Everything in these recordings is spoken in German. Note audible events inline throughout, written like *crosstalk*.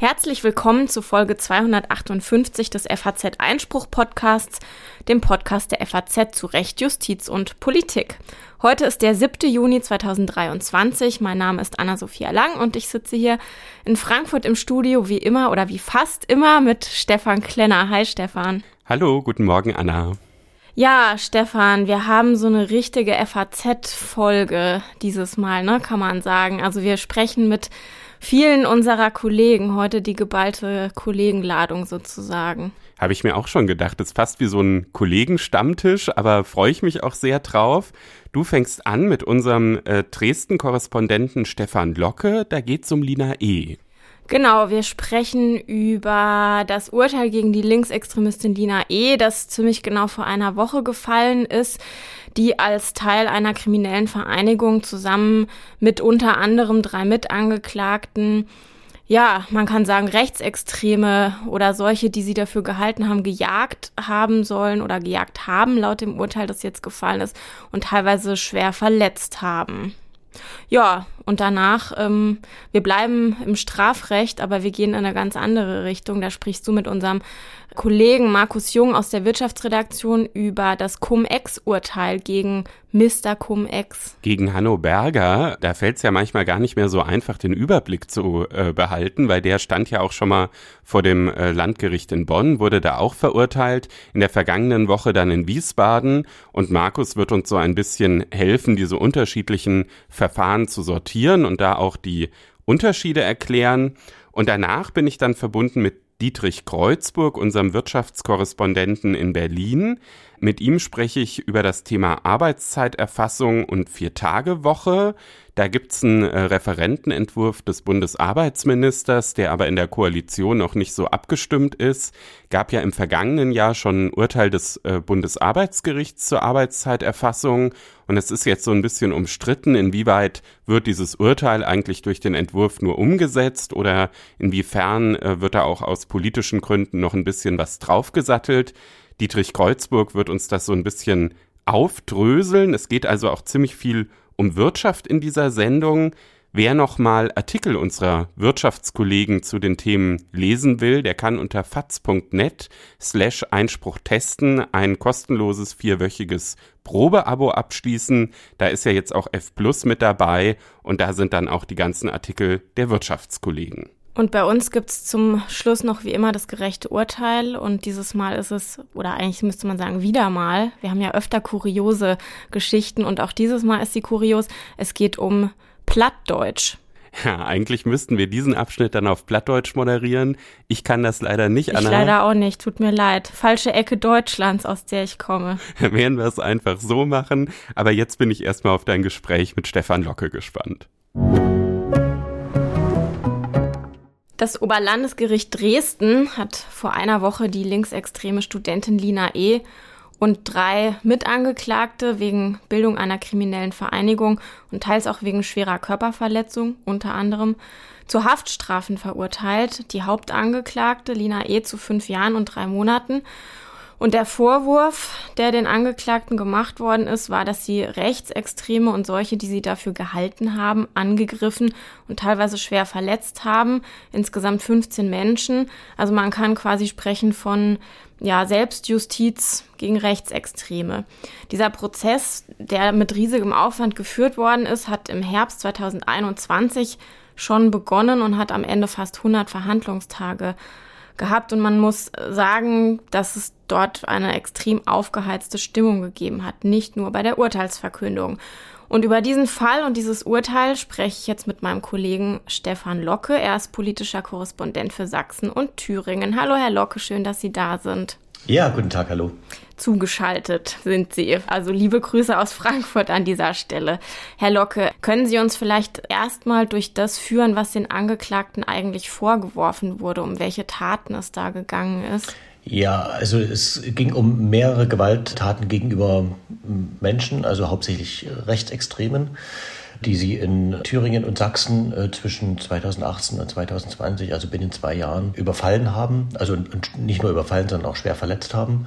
Herzlich willkommen zu Folge 258 des FAZ Einspruch Podcasts, dem Podcast der FAZ zu Recht, Justiz und Politik. Heute ist der 7. Juni 2023. Mein Name ist Anna-Sophia Lang und ich sitze hier in Frankfurt im Studio wie immer oder wie fast immer mit Stefan Klenner. Hi Stefan. Hallo, guten Morgen Anna. Ja, Stefan, wir haben so eine richtige FAZ-Folge dieses Mal, ne, kann man sagen. Also wir sprechen mit vielen unserer Kollegen heute die geballte Kollegenladung sozusagen. Habe ich mir auch schon gedacht. Ist fast wie so ein Kollegenstammtisch, aber freue ich mich auch sehr drauf. Du fängst an mit unserem äh, Dresden-Korrespondenten Stefan Locke. Da geht's um Lina E. Genau, wir sprechen über das Urteil gegen die Linksextremistin Lina E., das ziemlich genau vor einer Woche gefallen ist, die als Teil einer kriminellen Vereinigung zusammen mit unter anderem drei Mitangeklagten ja, man kann sagen, Rechtsextreme oder solche, die sie dafür gehalten haben, gejagt haben sollen oder gejagt haben, laut dem Urteil, das jetzt gefallen ist, und teilweise schwer verletzt haben. Ja, und danach, ähm, wir bleiben im Strafrecht, aber wir gehen in eine ganz andere Richtung. Da sprichst du mit unserem Kollegen Markus Jung aus der Wirtschaftsredaktion über das Cum-Ex-Urteil gegen Mr. Cum-Ex. Gegen Hanno Berger, da fällt es ja manchmal gar nicht mehr so einfach, den Überblick zu äh, behalten, weil der stand ja auch schon mal vor dem äh, Landgericht in Bonn, wurde da auch verurteilt, in der vergangenen Woche dann in Wiesbaden und Markus wird uns so ein bisschen helfen, diese unterschiedlichen Verfahren zu sortieren diskutieren und da auch die Unterschiede erklären. Und danach bin ich dann verbunden mit Dietrich Kreuzburg, unserem Wirtschaftskorrespondenten in Berlin. Mit ihm spreche ich über das Thema Arbeitszeiterfassung und Vier-Tage-Woche. Da gibt's einen äh, Referentenentwurf des Bundesarbeitsministers, der aber in der Koalition noch nicht so abgestimmt ist. Gab ja im vergangenen Jahr schon ein Urteil des äh, Bundesarbeitsgerichts zur Arbeitszeiterfassung. Und es ist jetzt so ein bisschen umstritten, inwieweit wird dieses Urteil eigentlich durch den Entwurf nur umgesetzt oder inwiefern äh, wird da auch aus politischen Gründen noch ein bisschen was draufgesattelt. Dietrich Kreuzburg wird uns das so ein bisschen aufdröseln. Es geht also auch ziemlich viel um Wirtschaft in dieser Sendung. Wer nochmal Artikel unserer Wirtschaftskollegen zu den Themen lesen will, der kann unter faz.net slash Einspruch testen ein kostenloses vierwöchiges Probeabo abschließen. Da ist ja jetzt auch F Plus mit dabei und da sind dann auch die ganzen Artikel der Wirtschaftskollegen. Und bei uns gibt's zum Schluss noch wie immer das gerechte Urteil. Und dieses Mal ist es, oder eigentlich müsste man sagen, wieder mal. Wir haben ja öfter kuriose Geschichten und auch dieses Mal ist sie kurios. Es geht um Plattdeutsch. Ja, eigentlich müssten wir diesen Abschnitt dann auf Plattdeutsch moderieren. Ich kann das leider nicht, Anna. Ich leider auch nicht, tut mir leid. Falsche Ecke Deutschlands, aus der ich komme. *laughs* Werden wir es einfach so machen. Aber jetzt bin ich erstmal auf dein Gespräch mit Stefan Locke gespannt. Das Oberlandesgericht Dresden hat vor einer Woche die linksextreme Studentin Lina E. und drei Mitangeklagte wegen Bildung einer kriminellen Vereinigung und teils auch wegen schwerer Körperverletzung unter anderem zu Haftstrafen verurteilt. Die Hauptangeklagte Lina E. zu fünf Jahren und drei Monaten und der Vorwurf, der den Angeklagten gemacht worden ist, war, dass sie Rechtsextreme und solche, die sie dafür gehalten haben, angegriffen und teilweise schwer verletzt haben. Insgesamt 15 Menschen. Also man kann quasi sprechen von ja, Selbstjustiz gegen Rechtsextreme. Dieser Prozess, der mit riesigem Aufwand geführt worden ist, hat im Herbst 2021 schon begonnen und hat am Ende fast 100 Verhandlungstage gehabt und man muss sagen, dass es dort eine extrem aufgeheizte Stimmung gegeben hat, nicht nur bei der Urteilsverkündung. Und über diesen Fall und dieses Urteil spreche ich jetzt mit meinem Kollegen Stefan Locke. Er ist politischer Korrespondent für Sachsen und Thüringen. Hallo, Herr Locke, schön, dass Sie da sind. Ja, guten Tag, hallo. Zugeschaltet sind Sie. Also liebe Grüße aus Frankfurt an dieser Stelle. Herr Locke, können Sie uns vielleicht erstmal durch das führen, was den Angeklagten eigentlich vorgeworfen wurde, um welche Taten es da gegangen ist? Ja, also es ging um mehrere Gewalttaten gegenüber Menschen, also hauptsächlich Rechtsextremen die sie in Thüringen und Sachsen äh, zwischen 2018 und 2020, also binnen zwei Jahren, überfallen haben. Also nicht nur überfallen, sondern auch schwer verletzt haben.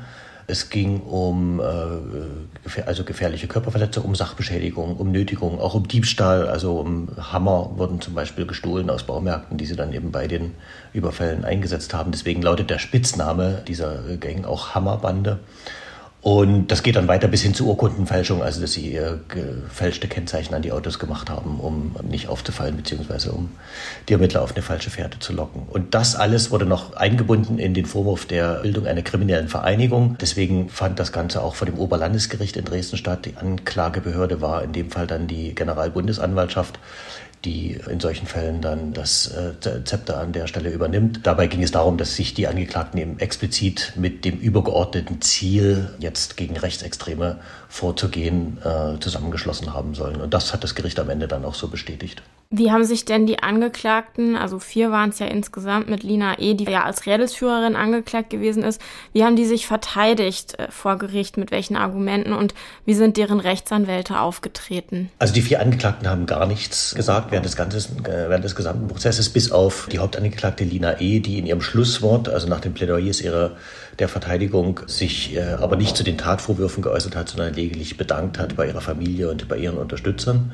Es ging um äh, also gefährliche Körperverletzung, um Sachbeschädigung, um Nötigung, auch um Diebstahl. Also um Hammer wurden zum Beispiel gestohlen aus Baumärkten, die sie dann eben bei den Überfällen eingesetzt haben. Deswegen lautet der Spitzname dieser Gang auch Hammerbande. Und das geht dann weiter bis hin zur Urkundenfälschung, also dass sie äh, gefälschte Kennzeichen an die Autos gemacht haben, um nicht aufzufallen, beziehungsweise um die Ermittler auf eine falsche Fährte zu locken. Und das alles wurde noch eingebunden in den Vorwurf der Bildung einer kriminellen Vereinigung. Deswegen fand das Ganze auch vor dem Oberlandesgericht in Dresden statt. Die Anklagebehörde war in dem Fall dann die Generalbundesanwaltschaft die in solchen Fällen dann das äh, Zepter an der Stelle übernimmt. Dabei ging es darum, dass sich die Angeklagten eben explizit mit dem übergeordneten Ziel, jetzt gegen Rechtsextreme vorzugehen, äh, zusammengeschlossen haben sollen. Und das hat das Gericht am Ende dann auch so bestätigt. Wie haben sich denn die Angeklagten, also vier waren es ja insgesamt mit Lina E., die ja als Rädelsführerin angeklagt gewesen ist, wie haben die sich verteidigt äh, vor Gericht, mit welchen Argumenten und wie sind deren Rechtsanwälte aufgetreten? Also die vier Angeklagten haben gar nichts gesagt während des, ganzen, äh, während des gesamten Prozesses, bis auf die Hauptangeklagte Lina E., die in ihrem Schlusswort, also nach den Plädoyers ihrer der Verteidigung, sich äh, aber nicht zu den Tatvorwürfen geäußert hat, sondern lediglich bedankt hat bei ihrer Familie und bei ihren Unterstützern.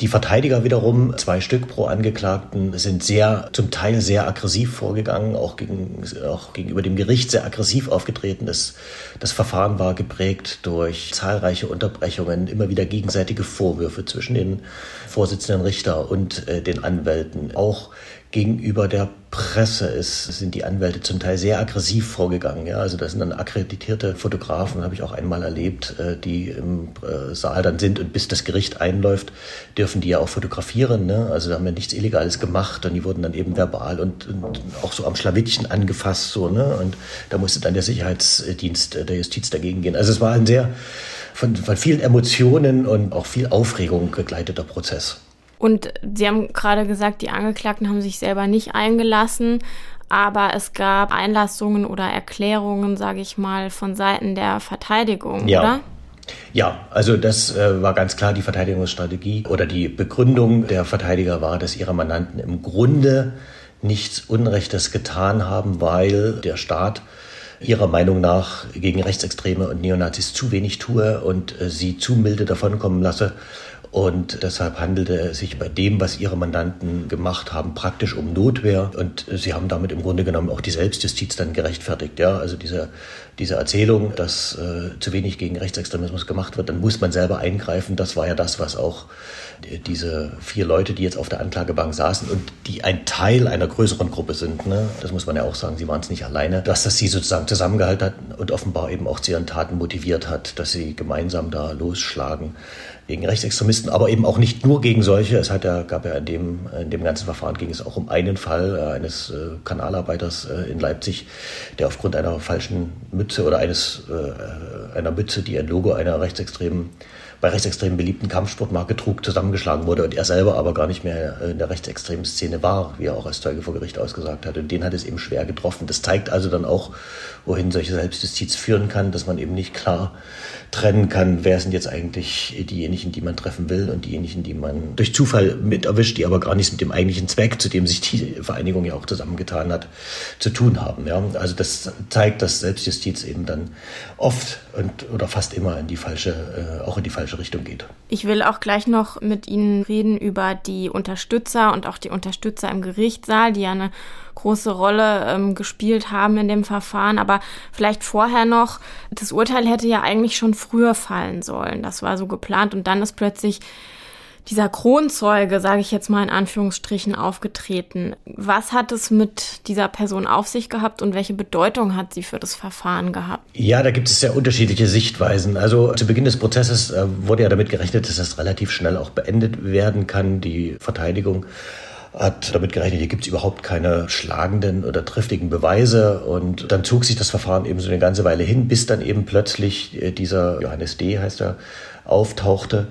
Die Verteidiger wiederum, zwei Stück pro Angeklagten, sind sehr, zum Teil sehr aggressiv vorgegangen, auch, gegen, auch gegenüber dem Gericht sehr aggressiv aufgetreten. Das, das Verfahren war geprägt durch zahlreiche Unterbrechungen, immer wieder gegenseitige Vorwürfe zwischen den Vorsitzenden Richter und äh, den Anwälten. Auch gegenüber der Presse ist, sind die Anwälte zum Teil sehr aggressiv vorgegangen. Ja? Also das sind dann akkreditierte Fotografen, habe ich auch einmal erlebt, äh, die im äh, Saal dann sind und bis das Gericht einläuft, dürfen die ja auch fotografieren. Ne? Also da haben wir nichts Illegales gemacht und die wurden dann eben verbal und, und auch so am Schlawittchen angefasst. So, ne? Und da musste dann der Sicherheitsdienst der Justiz dagegen gehen. Also es war ein sehr von, von vielen Emotionen und auch viel Aufregung begleiteter Prozess. Und Sie haben gerade gesagt, die Angeklagten haben sich selber nicht eingelassen, aber es gab Einlassungen oder Erklärungen, sage ich mal, von Seiten der Verteidigung, ja. oder? Ja, also das äh, war ganz klar die Verteidigungsstrategie oder die Begründung der Verteidiger war, dass ihre Mandanten im Grunde nichts Unrechtes getan haben, weil der Staat ihrer Meinung nach gegen Rechtsextreme und Neonazis zu wenig tue und äh, sie zu milde davonkommen lasse und deshalb handelte es sich bei dem, was ihre Mandanten gemacht haben, praktisch um Notwehr. Und sie haben damit im Grunde genommen auch die Selbstjustiz dann gerechtfertigt. Ja, also diese, diese Erzählung, dass äh, zu wenig gegen Rechtsextremismus gemacht wird, dann muss man selber eingreifen. Das war ja das, was auch diese vier Leute, die jetzt auf der Anklagebank saßen und die ein Teil einer größeren Gruppe sind, ne? das muss man ja auch sagen, sie waren es nicht alleine, dass das sie sozusagen zusammengehalten hat und offenbar eben auch zu ihren Taten motiviert hat, dass sie gemeinsam da losschlagen gegen Rechtsextremisten, aber eben auch nicht nur gegen solche. Es hat ja, gab ja in dem, in dem ganzen Verfahren ging es auch um einen Fall äh, eines äh, Kanalarbeiters äh, in Leipzig, der aufgrund einer falschen Mütze oder eines, äh, einer Mütze, die ein Logo einer rechtsextremen bei rechtsextremen beliebten Kampfsportmarke trug, zusammengeschlagen wurde und er selber aber gar nicht mehr in der rechtsextremen Szene war, wie er auch als Zeuge vor Gericht ausgesagt hat. Und den hat es eben schwer getroffen. Das zeigt also dann auch, wohin solche Selbstjustiz führen kann, dass man eben nicht klar trennen kann, wer sind jetzt eigentlich diejenigen, die man treffen will und diejenigen, die man durch Zufall mit erwischt, die aber gar nichts mit dem eigentlichen Zweck, zu dem sich die Vereinigung ja auch zusammengetan hat, zu tun haben. Ja? Also das zeigt, dass Selbstjustiz eben dann oft und oder fast immer in die falsche, äh, auch in die falsche Richtung geht. Ich will auch gleich noch mit Ihnen reden über die Unterstützer und auch die Unterstützer im Gerichtssaal, die ja eine große Rolle ähm, gespielt haben in dem Verfahren. Aber vielleicht vorher noch, das Urteil hätte ja eigentlich schon früher fallen sollen. Das war so geplant und dann ist plötzlich dieser Kronzeuge, sage ich jetzt mal in Anführungsstrichen, aufgetreten. Was hat es mit dieser Person auf sich gehabt und welche Bedeutung hat sie für das Verfahren gehabt? Ja, da gibt es sehr unterschiedliche Sichtweisen. Also zu Beginn des Prozesses äh, wurde ja damit gerechnet, dass das relativ schnell auch beendet werden kann. Die Verteidigung hat damit gerechnet, hier gibt es überhaupt keine schlagenden oder triftigen Beweise. Und dann zog sich das Verfahren eben so eine ganze Weile hin, bis dann eben plötzlich äh, dieser Johannes D. heißt er, auftauchte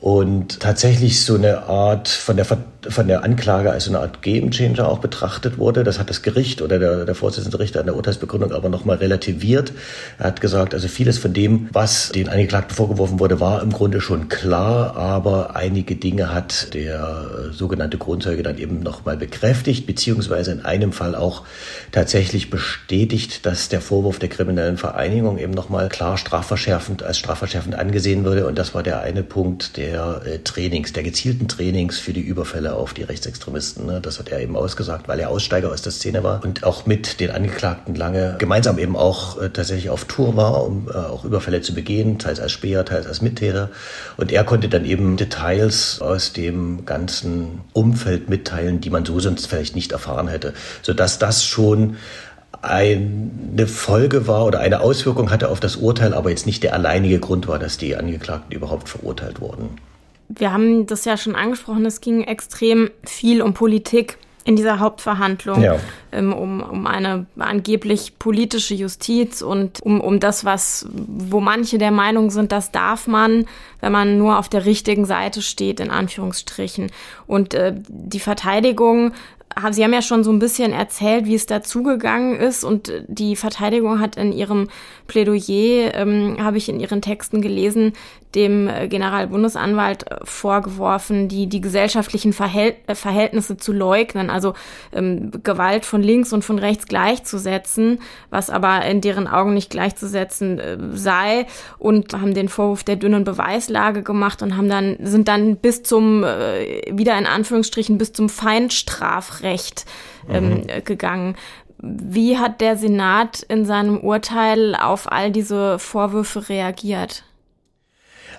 und tatsächlich so eine Art von der, von der Anklage als so eine Art Game Changer auch betrachtet wurde. Das hat das Gericht oder der, der Vorsitzende Richter an der Urteilsbegründung aber nochmal relativiert. Er hat gesagt, also vieles von dem, was den Angeklagten vorgeworfen wurde, war im Grunde schon klar, aber einige Dinge hat der sogenannte Kronzeuge dann eben nochmal bekräftigt, beziehungsweise in einem Fall auch tatsächlich bestätigt, dass der Vorwurf der kriminellen Vereinigung eben nochmal klar strafverschärfend als strafverschärfend angesehen würde. Und das war der eine Punkt, der der äh, Trainings, der gezielten Trainings für die Überfälle auf die Rechtsextremisten. Ne? Das hat er eben ausgesagt, weil er Aussteiger aus der Szene war und auch mit den Angeklagten lange gemeinsam eben auch äh, tatsächlich auf Tour war, um äh, auch Überfälle zu begehen, teils als Späher, teils als Mittäter. Und er konnte dann eben Details aus dem ganzen Umfeld mitteilen, die man so sonst vielleicht nicht erfahren hätte, sodass das schon eine Folge war oder eine Auswirkung hatte auf das Urteil, aber jetzt nicht der alleinige Grund war, dass die Angeklagten überhaupt verurteilt wurden. Wir haben das ja schon angesprochen, es ging extrem viel um Politik in dieser Hauptverhandlung, ja. ähm, um, um eine angeblich politische Justiz und um, um das, was, wo manche der Meinung sind, das darf man, wenn man nur auf der richtigen Seite steht, in Anführungsstrichen. Und äh, die Verteidigung Sie haben ja schon so ein bisschen erzählt, wie es dazugegangen ist und die Verteidigung hat in ihrem Plädoyer, ähm, habe ich in ihren Texten gelesen, dem äh, Generalbundesanwalt äh, vorgeworfen, die, die gesellschaftlichen Verhält äh, Verhältnisse zu leugnen, also ähm, Gewalt von links und von rechts gleichzusetzen, was aber in deren Augen nicht gleichzusetzen äh, sei und haben den Vorwurf der dünnen Beweislage gemacht und haben dann, sind dann bis zum, äh, wieder in Anführungsstrichen, bis zum Feindstrafrecht ähm, mhm. gegangen. Wie hat der Senat in seinem Urteil auf all diese Vorwürfe reagiert?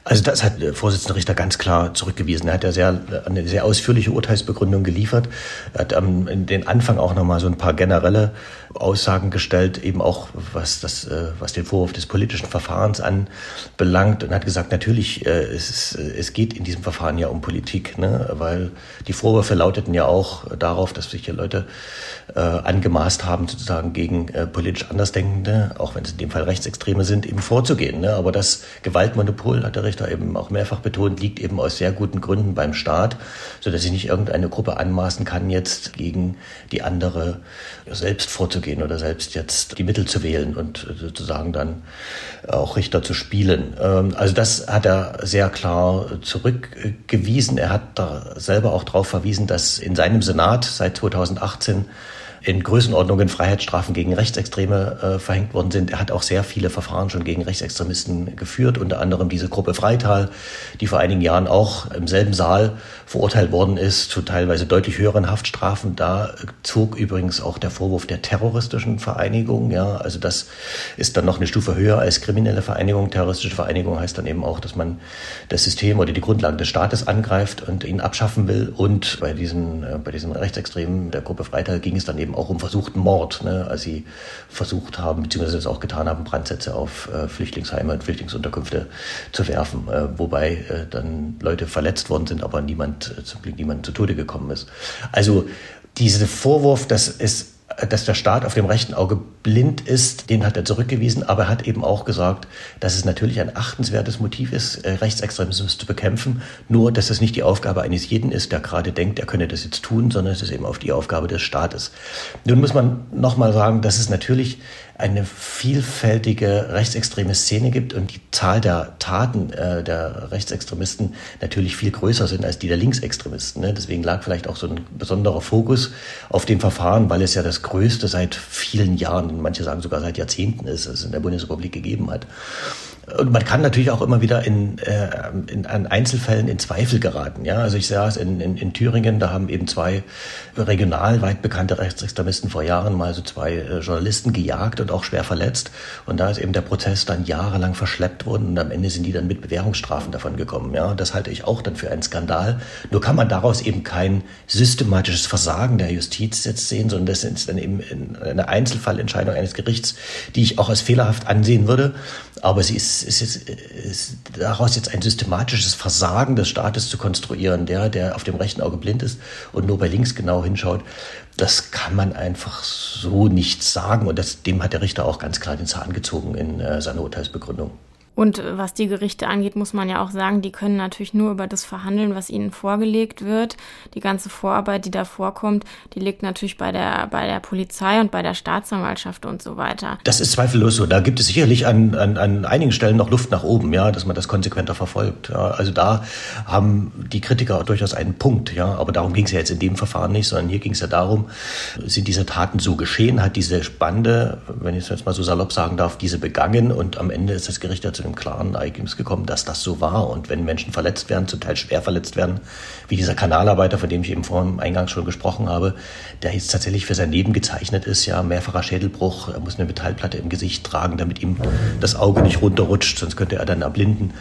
Also das hat der Vorsitzende Richter ganz klar zurückgewiesen. Er hat ja sehr, eine sehr ausführliche Urteilsbegründung geliefert. Er hat am, in den Anfang auch nochmal so ein paar generelle Aussagen gestellt, eben auch was, das, äh, was den Vorwurf des politischen Verfahrens anbelangt und hat gesagt, natürlich, äh, es, ist, es geht in diesem Verfahren ja um Politik, ne? weil die Vorwürfe lauteten ja auch darauf, dass sich hier Leute äh, angemaßt haben, sozusagen gegen äh, politisch Andersdenkende, auch wenn es in dem Fall Rechtsextreme sind, eben vorzugehen. Ne? Aber das Gewaltmonopol, hat der Richter eben auch mehrfach betont, liegt eben aus sehr guten Gründen beim Staat, so dass sich nicht irgendeine Gruppe anmaßen kann, jetzt gegen die andere selbst vorzugehen oder selbst jetzt die Mittel zu wählen und sozusagen dann auch Richter zu spielen. Ähm, also das hat er sehr klar zurückgewiesen. Er hat da selber auch darauf verwiesen, dass in seinem Senat seit 2018 in Größenordnungen Freiheitsstrafen gegen Rechtsextreme äh, verhängt worden sind. Er hat auch sehr viele Verfahren schon gegen Rechtsextremisten geführt, unter anderem diese Gruppe Freital, die vor einigen Jahren auch im selben Saal verurteilt worden ist zu teilweise deutlich höheren Haftstrafen. Da zog übrigens auch der Vorwurf der terroristischen Vereinigung. Ja, also das ist dann noch eine Stufe höher als kriminelle Vereinigung. Terroristische Vereinigung heißt dann eben auch, dass man das System oder die Grundlagen des Staates angreift und ihn abschaffen will. Und bei diesen, äh, bei diesen Rechtsextremen der Gruppe Freital ging es dann eben auch um versuchten Mord, ne, als sie versucht haben, beziehungsweise es auch getan haben, Brandsätze auf äh, Flüchtlingsheime und Flüchtlingsunterkünfte zu werfen, äh, wobei äh, dann Leute verletzt worden sind, aber niemand, äh, zum Glück niemand zu Tode gekommen ist. Also dieser Vorwurf, dass es dass der Staat auf dem rechten Auge blind ist, den hat er zurückgewiesen, aber er hat eben auch gesagt, dass es natürlich ein achtenswertes Motiv ist, äh, Rechtsextremismus zu bekämpfen, nur dass es nicht die Aufgabe eines jeden ist, der gerade denkt, er könne das jetzt tun, sondern es ist eben auf die Aufgabe des Staates. Nun muss man nochmal sagen, dass es natürlich eine vielfältige rechtsextreme Szene gibt und die Zahl der Taten äh, der Rechtsextremisten natürlich viel größer sind als die der Linksextremisten. Ne? Deswegen lag vielleicht auch so ein besonderer Fokus auf dem Verfahren, weil es ja das größte seit vielen Jahren, manche sagen sogar seit Jahrzehnten ist, es in der Bundesrepublik gegeben hat. Und man kann natürlich auch immer wieder in, äh, in, an Einzelfällen in Zweifel geraten. Ja, also ich saß in, in, in Thüringen, da haben eben zwei regional weit bekannte Rechtsextremisten vor Jahren mal so zwei äh, Journalisten gejagt und auch schwer verletzt. Und da ist eben der Prozess dann jahrelang verschleppt worden und am Ende sind die dann mit Bewährungsstrafen davon gekommen. Ja, das halte ich auch dann für einen Skandal. Nur kann man daraus eben kein systematisches Versagen der Justiz jetzt sehen, sondern das ist dann eben eine Einzelfallentscheidung eines Gerichts, die ich auch als fehlerhaft ansehen würde. Aber sie ist ist, jetzt, ist daraus jetzt ein systematisches Versagen des Staates zu konstruieren, der, der auf dem rechten Auge blind ist und nur bei links genau hinschaut. Das kann man einfach so nicht sagen. Und das, dem hat der Richter auch ganz klar den Zahn gezogen in äh, seiner Urteilsbegründung. Und äh, was die Gerichte angeht, muss man ja auch sagen, die können natürlich nur über das verhandeln, was ihnen vorgelegt wird. Die ganze Vorarbeit, die da vorkommt, die liegt natürlich bei der, bei der Polizei und bei der Staatsanwaltschaft und so weiter. Das ist zweifellos so. Da gibt es sicherlich an, an, an einigen Stellen noch Luft nach oben, ja, dass man das konsequenter verfolgt. Ja. Also da haben die Kritiker durchaus einen Punkt, ja. Aber darum ging es ja jetzt in dem Verfahren nicht, sondern hier ging es ja darum, sind diese Taten so geschehen, hat diese Bande, wenn ich es jetzt mal so salopp sagen darf, diese begangen und am Ende ist das Gericht dazu einem klaren Ergebnis gekommen, dass das so war. Und wenn Menschen verletzt werden, zum Teil schwer verletzt werden, wie dieser Kanalarbeiter, von dem ich eben vor dem Eingang schon gesprochen habe, der jetzt tatsächlich für sein Leben gezeichnet ist, ja, mehrfacher Schädelbruch, er muss eine Metallplatte im Gesicht tragen, damit ihm das Auge nicht runterrutscht, sonst könnte er dann erblinden.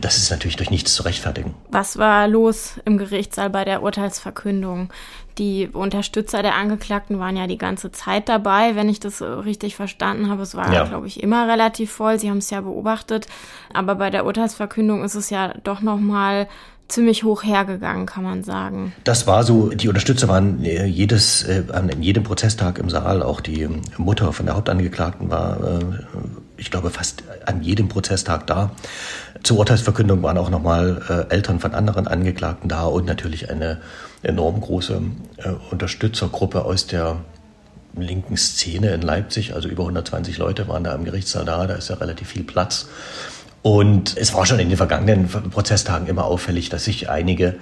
Das ist natürlich durch nichts zu rechtfertigen. Was war los im Gerichtssaal bei der Urteilsverkündung? Die Unterstützer der Angeklagten waren ja die ganze Zeit dabei, wenn ich das richtig verstanden habe. Es war, ja. glaube ich, immer relativ voll. Sie haben es ja beobachtet. Aber bei der Urteilsverkündung ist es ja doch noch mal ziemlich hoch hergegangen, kann man sagen. Das war so, die Unterstützer waren äh, jedes, äh, an jedem Prozesstag im Saal, auch die Mutter von der Hauptangeklagten war, äh, ich glaube, fast an jedem Prozesstag da. Zur Urteilsverkündung waren auch nochmal Eltern von anderen Angeklagten da und natürlich eine enorm große Unterstützergruppe aus der linken Szene in Leipzig, also über 120 Leute waren da im Gerichtssaal da, da ist ja relativ viel Platz. Und es war schon in den vergangenen Prozesstagen immer auffällig, dass sich einige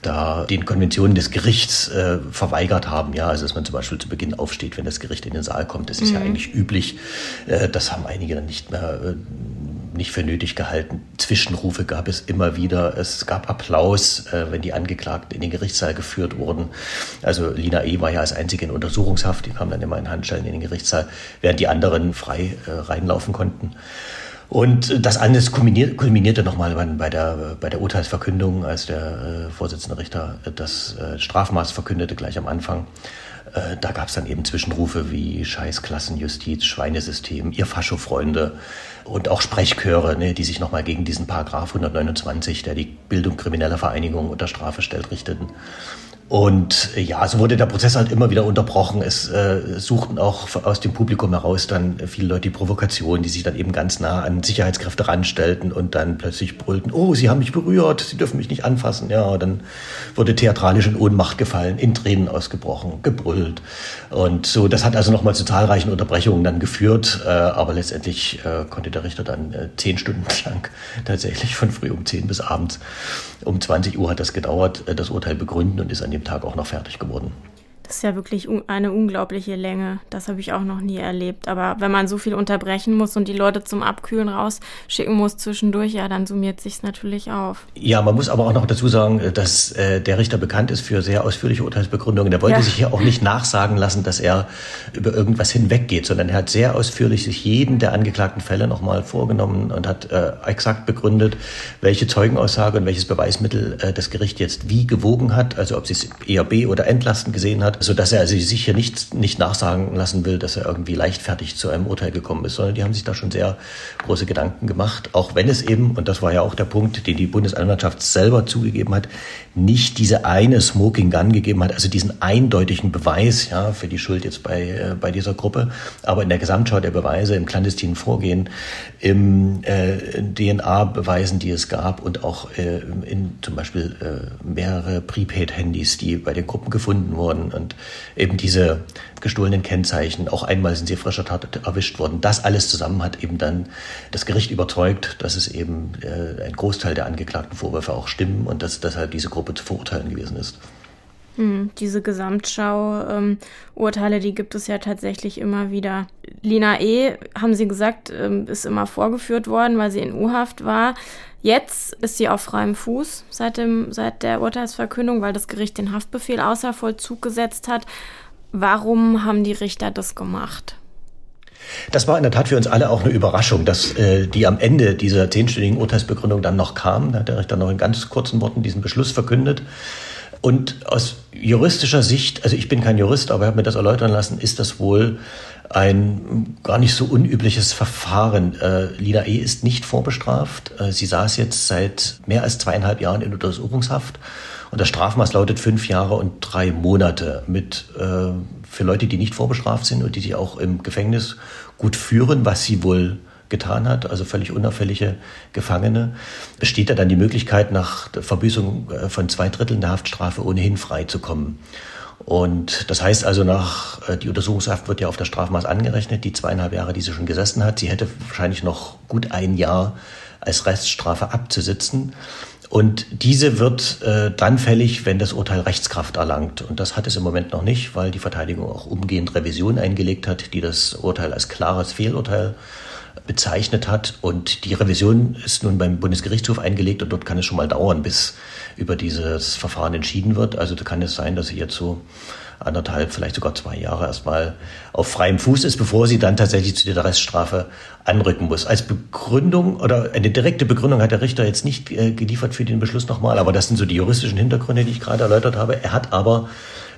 da den Konventionen des Gerichts äh, verweigert haben. Ja, also dass man zum Beispiel zu Beginn aufsteht, wenn das Gericht in den Saal kommt. Das ist mhm. ja eigentlich üblich. Äh, das haben einige dann nicht mehr äh, nicht für nötig gehalten. Zwischenrufe gab es immer wieder. Es gab Applaus, äh, wenn die Angeklagten in den Gerichtssaal geführt wurden. Also Lina E. war ja als einzige in Untersuchungshaft. Die kam dann immer in Handschellen in den Gerichtssaal, während die anderen frei äh, reinlaufen konnten. Und das alles kulminierte, kulminierte nochmal bei der, bei der Urteilsverkündung, als der äh, Vorsitzende Richter das äh, Strafmaß verkündete, gleich am Anfang. Äh, da gab es dann eben Zwischenrufe wie Scheißklassenjustiz, Schweinesystem, ihr Faschofreunde und auch Sprechchöre, ne, die sich nochmal gegen diesen Paragraph 129, der die Bildung krimineller Vereinigungen unter Strafe stellt, richteten. Und äh, ja, so wurde der Prozess halt immer wieder unterbrochen. Es äh, suchten auch aus dem Publikum heraus dann viele Leute die Provokation, die sich dann eben ganz nah an Sicherheitskräfte ranstellten und dann plötzlich brüllten, oh, Sie haben mich berührt, Sie dürfen mich nicht anfassen. Ja, dann wurde theatralisch in Ohnmacht gefallen, in Tränen ausgebrochen, gebrüllt. Und so, das hat also nochmal zu zahlreichen Unterbrechungen dann geführt. Äh, aber letztendlich äh, konnte der Richter dann äh, zehn Stunden *laughs* lang tatsächlich von früh um zehn bis abends um 20 Uhr hat das gedauert, äh, das Urteil begründen und ist an dem Tag auch noch fertig geworden. Das ist ja wirklich eine unglaubliche Länge. Das habe ich auch noch nie erlebt. Aber wenn man so viel unterbrechen muss und die Leute zum Abkühlen rausschicken muss zwischendurch, ja, dann summiert sich natürlich auf. Ja, man muss aber auch noch dazu sagen, dass äh, der Richter bekannt ist für sehr ausführliche Urteilsbegründungen. Der wollte ja. sich hier auch nicht nachsagen lassen, dass er über irgendwas hinweggeht, sondern er hat sehr ausführlich sich jeden der angeklagten Fälle nochmal vorgenommen und hat äh, exakt begründet, welche Zeugenaussage und welches Beweismittel äh, das Gericht jetzt wie gewogen hat, also ob sie es eher B oder entlastend gesehen hat so dass er also sich hier nicht, nicht nachsagen lassen will, dass er irgendwie leichtfertig zu einem Urteil gekommen ist, sondern die haben sich da schon sehr große Gedanken gemacht, auch wenn es eben, und das war ja auch der Punkt, den die Bundesanwaltschaft selber zugegeben hat, nicht diese eine Smoking Gun gegeben hat, also diesen eindeutigen Beweis ja, für die Schuld jetzt bei, äh, bei dieser Gruppe, aber in der Gesamtschau der Beweise, im clandestinen Vorgehen, im äh, DNA-Beweisen, die es gab und auch äh, in zum Beispiel äh, mehrere Prepaid-Handys, die bei den Gruppen gefunden wurden und eben diese gestohlenen Kennzeichen, auch einmal sind sie frischer Tat erwischt worden. Das alles zusammen hat eben dann das Gericht überzeugt, dass es eben äh, ein Großteil der angeklagten Vorwürfe auch stimmen und dass deshalb diese Gruppe zu verurteilen gewesen ist. Hm, diese Gesamtschau-Urteile, ähm, die gibt es ja tatsächlich immer wieder. Lina E., haben Sie gesagt, ähm, ist immer vorgeführt worden, weil sie in U-Haft war. Jetzt ist sie auf freiem Fuß seit, dem, seit der Urteilsverkündung, weil das Gericht den Haftbefehl außer Vollzug gesetzt hat. Warum haben die Richter das gemacht? Das war in der Tat für uns alle auch eine Überraschung, dass äh, die am Ende dieser zehnstündigen Urteilsbegründung dann noch kam. Da hat der Richter noch in ganz kurzen Worten diesen Beschluss verkündet. Und aus juristischer Sicht, also ich bin kein Jurist, aber ich habe mir das erläutern lassen, ist das wohl ein gar nicht so unübliches Verfahren. Äh, Lina E. ist nicht vorbestraft. Äh, sie saß jetzt seit mehr als zweieinhalb Jahren in Untersuchungshaft. Und das Strafmaß lautet fünf Jahre und drei Monate mit äh, für Leute, die nicht vorbestraft sind und die sich auch im Gefängnis gut führen, was sie wohl getan hat, also völlig unauffällige Gefangene, besteht ja dann die Möglichkeit, nach Verbüßung äh, von zwei Dritteln der Haftstrafe ohnehin frei zu kommen. Und das heißt also, nach äh, die Untersuchungshaft wird ja auf das Strafmaß angerechnet, die zweieinhalb Jahre, die sie schon gesessen hat. Sie hätte wahrscheinlich noch gut ein Jahr als Reststrafe abzusitzen. Und diese wird äh, dann fällig, wenn das Urteil Rechtskraft erlangt. Und das hat es im Moment noch nicht, weil die Verteidigung auch umgehend Revision eingelegt hat, die das Urteil als klares Fehlurteil bezeichnet hat. Und die Revision ist nun beim Bundesgerichtshof eingelegt und dort kann es schon mal dauern, bis über dieses Verfahren entschieden wird. Also da kann es sein, dass sie jetzt so anderthalb, vielleicht sogar zwei Jahre erstmal auf freiem Fuß ist, bevor sie dann tatsächlich zu der Reststrafe anrücken muss. Als Begründung oder eine direkte Begründung hat der Richter jetzt nicht äh, geliefert für den Beschluss nochmal, aber das sind so die juristischen Hintergründe, die ich gerade erläutert habe. Er hat aber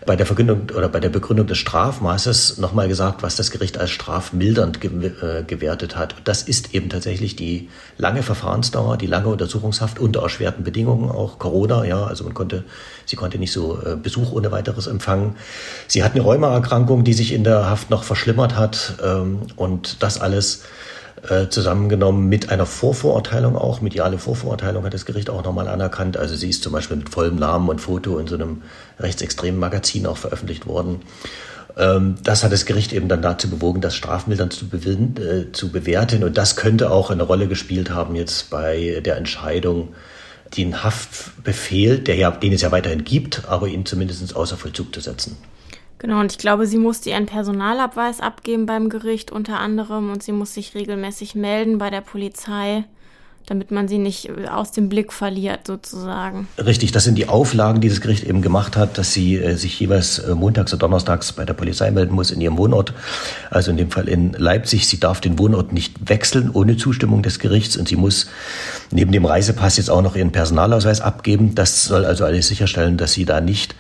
bei der Verkündung oder bei der Begründung des Strafmaßes nochmal gesagt, was das Gericht als strafmildernd äh, gewertet hat. Das ist eben tatsächlich die lange Verfahrensdauer, die lange Untersuchungshaft unter erschwerten Bedingungen, auch Corona, ja, also man konnte, sie konnte nicht so äh, Besuch ohne weiteres empfangen. Sie hat eine Rheumaerkrankung, die sich in der Haft noch verschlimmert hat ähm, und das alles äh, zusammengenommen mit einer Vorvorurteilung auch, mediale Vorvorurteilung hat das Gericht auch nochmal anerkannt. Also sie ist zum Beispiel mit vollem Namen und Foto in so einem rechtsextremen Magazin auch veröffentlicht worden. Ähm, das hat das Gericht eben dann dazu bewogen, das strafmildern zu, äh, zu bewerten. Und das könnte auch eine Rolle gespielt haben jetzt bei der Entscheidung, den Haftbefehl, der ja, den es ja weiterhin gibt, aber ihn zumindest außer Vollzug zu setzen. Genau, und ich glaube, sie musste ihren Personalabweis abgeben beim Gericht unter anderem und sie muss sich regelmäßig melden bei der Polizei damit man sie nicht äh, aus dem Blick verliert sozusagen. Richtig, das sind die Auflagen, die das Gericht eben gemacht hat, dass sie äh, sich jeweils äh, montags oder donnerstags bei der Polizei melden muss in ihrem Wohnort, also in dem Fall in Leipzig. Sie darf den Wohnort nicht wechseln ohne Zustimmung des Gerichts und sie muss neben dem Reisepass jetzt auch noch ihren Personalausweis abgeben. Das soll also alles sicherstellen, dass sie da nicht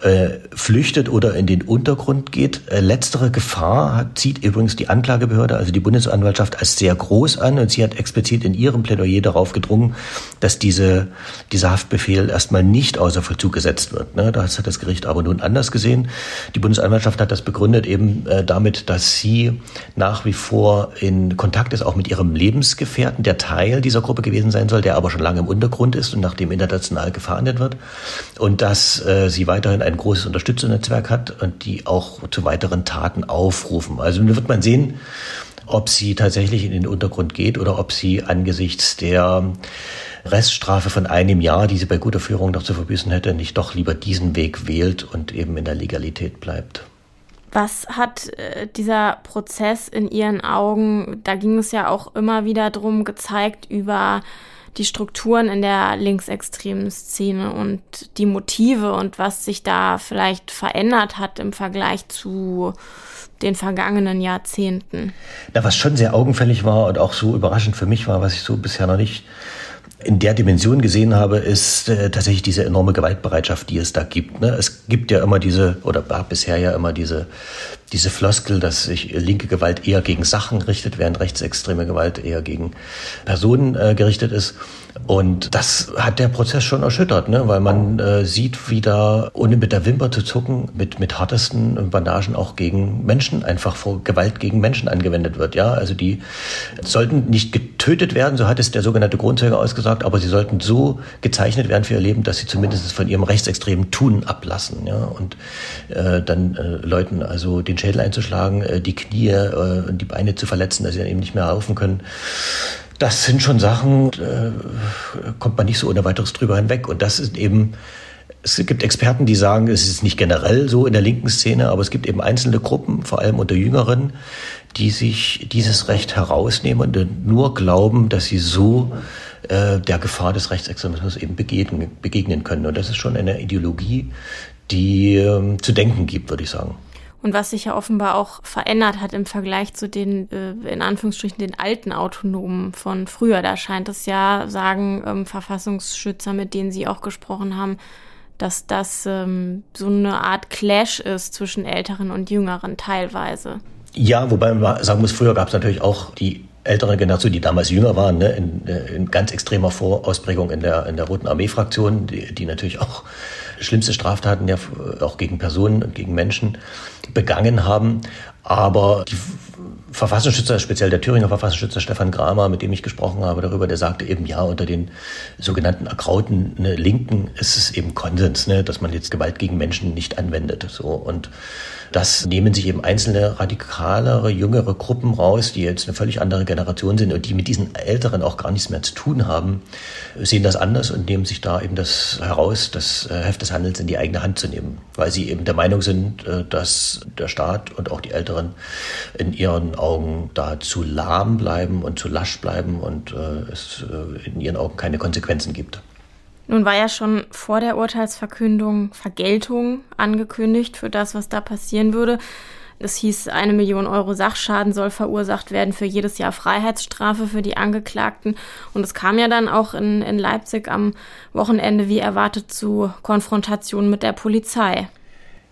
äh, flüchtet oder in den Untergrund geht. Äh, letztere Gefahr zieht übrigens die Anklagebehörde, also die Bundesanwaltschaft, als sehr groß an und sie hat explizit in ihrem Plädoyer Plädoyer darauf gedrungen, dass diese, dieser Haftbefehl erstmal nicht außer Vollzug gesetzt wird. Ne? Das hat das Gericht aber nun anders gesehen. Die Bundesanwaltschaft hat das begründet eben äh, damit, dass sie nach wie vor in Kontakt ist, auch mit ihrem Lebensgefährten, der Teil dieser Gruppe gewesen sein soll, der aber schon lange im Untergrund ist und nach dem international gefahndet wird. Und dass äh, sie weiterhin ein großes Unterstützernetzwerk hat und die auch zu weiteren Taten aufrufen. Also wird man sehen, ob sie tatsächlich in den Untergrund geht oder ob sie angesichts der Reststrafe von einem Jahr, die sie bei guter Führung noch zu verbüßen hätte, nicht doch lieber diesen Weg wählt und eben in der Legalität bleibt. Was hat äh, dieser Prozess in Ihren Augen, da ging es ja auch immer wieder drum, gezeigt über die Strukturen in der linksextremen Szene und die Motive und was sich da vielleicht verändert hat im Vergleich zu den vergangenen Jahrzehnten. Na, was schon sehr augenfällig war und auch so überraschend für mich war, was ich so bisher noch nicht in der Dimension gesehen habe, ist äh, tatsächlich diese enorme Gewaltbereitschaft, die es da gibt. Ne? Es gibt ja immer diese, oder war bisher ja immer diese, diese Floskel, dass sich linke Gewalt eher gegen Sachen richtet, während rechtsextreme Gewalt eher gegen Personen äh, gerichtet ist. Und das hat der Prozess schon erschüttert, ne? weil man äh, sieht, wie da, ohne mit der Wimper zu zucken, mit, mit hartesten Bandagen auch gegen Menschen, einfach vor Gewalt gegen Menschen angewendet wird. Ja, also die sollten nicht getötet werden, so hat es der sogenannte Grundzeuge ausgesagt, aber sie sollten so gezeichnet werden für ihr Leben, dass sie zumindest von ihrem rechtsextremen Tun ablassen. Ja, und äh, dann äh, Leuten also den Schädel einzuschlagen, äh, die Knie äh, und die Beine zu verletzen, dass sie dann eben nicht mehr laufen können das sind schon Sachen, äh, kommt man nicht so ohne weiteres drüber hinweg. Und das ist eben, es gibt Experten, die sagen, es ist nicht generell so in der linken Szene, aber es gibt eben einzelne Gruppen, vor allem unter Jüngeren, die sich dieses Recht herausnehmen und nur glauben, dass sie so äh, der Gefahr des Rechtsextremismus eben begegnen, begegnen können. Und das ist schon eine Ideologie, die äh, zu denken gibt, würde ich sagen und was sich ja offenbar auch verändert hat im Vergleich zu den, äh, in Anführungsstrichen, den alten Autonomen von früher. Da scheint es ja, sagen ähm, Verfassungsschützer, mit denen Sie auch gesprochen haben, dass das ähm, so eine Art Clash ist zwischen Älteren und Jüngeren teilweise. Ja, wobei man sagen muss, früher gab es natürlich auch die ältere Generation, die damals jünger waren, ne, in, in ganz extremer Vorausprägung in der, in der Roten Armee-Fraktion, die, die natürlich auch schlimmste Straftaten ja auch gegen Personen und gegen Menschen begangen haben. Aber die Verfassungsschützer, speziell der Thüringer Verfassungsschützer Stefan Kramer, mit dem ich gesprochen habe darüber, der sagte eben, ja, unter den sogenannten erkrauten ne, Linken ist es eben Konsens, ne, dass man jetzt Gewalt gegen Menschen nicht anwendet. So und das nehmen sich eben einzelne radikalere, jüngere Gruppen raus, die jetzt eine völlig andere Generation sind und die mit diesen Älteren auch gar nichts mehr zu tun haben, sehen das anders und nehmen sich da eben das heraus, das äh, Heft des Handels in die eigene Hand zu nehmen, weil sie eben der Meinung sind, äh, dass der Staat und auch die Älteren in ihren Augen da zu lahm bleiben und zu lasch bleiben und äh, es in ihren Augen keine Konsequenzen gibt. Nun war ja schon vor der Urteilsverkündung Vergeltung angekündigt für das, was da passieren würde. Es hieß, eine Million Euro Sachschaden soll verursacht werden für jedes Jahr Freiheitsstrafe für die Angeklagten. Und es kam ja dann auch in, in Leipzig am Wochenende wie erwartet zu Konfrontationen mit der Polizei.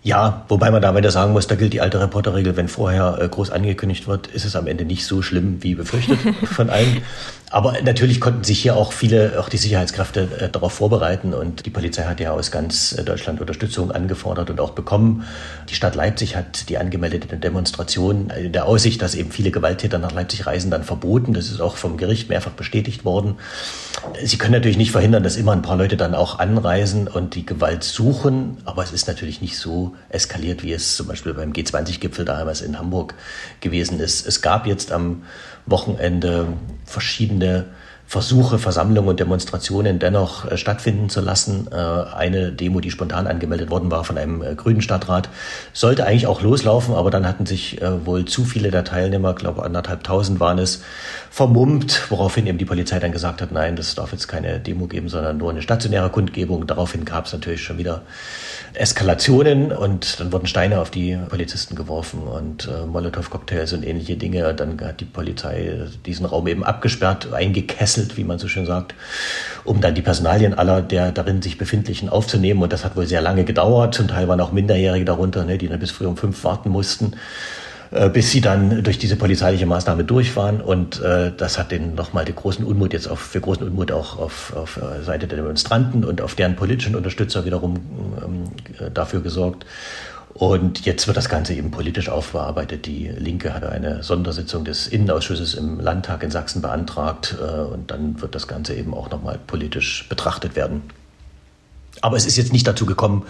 Ja, wobei man da wieder sagen muss, da gilt die alte Reporterregel, wenn vorher äh, groß angekündigt wird, ist es am Ende nicht so schlimm wie befürchtet *laughs* von allen. Aber natürlich konnten sich hier auch viele, auch die Sicherheitskräfte äh, darauf vorbereiten und die Polizei hat ja aus ganz äh, Deutschland Unterstützung angefordert und auch bekommen. Die Stadt Leipzig hat die angemeldete Demonstration in der Aussicht, dass eben viele Gewalttäter nach Leipzig reisen, dann verboten. Das ist auch vom Gericht mehrfach bestätigt worden. Sie können natürlich nicht verhindern, dass immer ein paar Leute dann auch anreisen und die Gewalt suchen, aber es ist natürlich nicht so eskaliert, wie es zum Beispiel beim G20-Gipfel damals in Hamburg gewesen ist. Es gab jetzt am Wochenende verschiedene Versuche, Versammlungen und Demonstrationen dennoch äh, stattfinden zu lassen. Äh, eine Demo, die spontan angemeldet worden war von einem äh, grünen Stadtrat, sollte eigentlich auch loslaufen, aber dann hatten sich wohl zu viele der Teilnehmer, glaube anderthalb tausend waren es, vermummt, woraufhin eben die Polizei dann gesagt hat, nein, das darf jetzt keine Demo geben, sondern nur eine stationäre Kundgebung. Daraufhin gab es natürlich schon wieder Eskalationen und dann wurden Steine auf die Polizisten geworfen und Molotow-Cocktails und ähnliche Dinge. Dann hat die Polizei diesen Raum eben abgesperrt, eingekesselt, wie man so schön sagt, um dann die Personalien aller der darin sich befindlichen aufzunehmen. Und das hat wohl sehr lange gedauert. Zum Teil waren auch Minderjährige darunter, ne, die dann bis früh um fünf warten mussten. Äh, bis sie dann durch diese polizeiliche Maßnahme durch waren. Und äh, das hat den nochmal den großen Unmut jetzt auf, für großen Unmut auch auf, auf äh, Seite der Demonstranten und auf deren politischen Unterstützer wiederum ähm, äh, dafür gesorgt. Und jetzt wird das Ganze eben politisch aufbearbeitet. Die Linke hatte eine Sondersitzung des Innenausschusses im Landtag in Sachsen beantragt. Äh, und dann wird das Ganze eben auch nochmal politisch betrachtet werden. Aber es ist jetzt nicht dazu gekommen,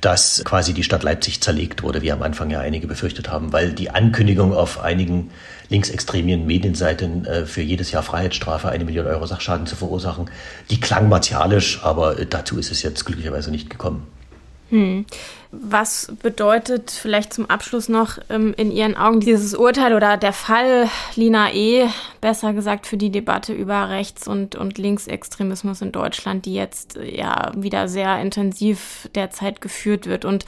dass quasi die Stadt Leipzig zerlegt wurde, wie am Anfang ja einige befürchtet haben, weil die Ankündigung auf einigen linksextremen Medienseiten äh, für jedes Jahr Freiheitsstrafe eine Million Euro Sachschaden zu verursachen, die klang martialisch, aber dazu ist es jetzt glücklicherweise nicht gekommen. Hm. Was bedeutet vielleicht zum Abschluss noch ähm, in Ihren Augen dieses Urteil oder der Fall Lina E., besser gesagt für die Debatte über Rechts- und, und Linksextremismus in Deutschland, die jetzt ja wieder sehr intensiv derzeit geführt wird und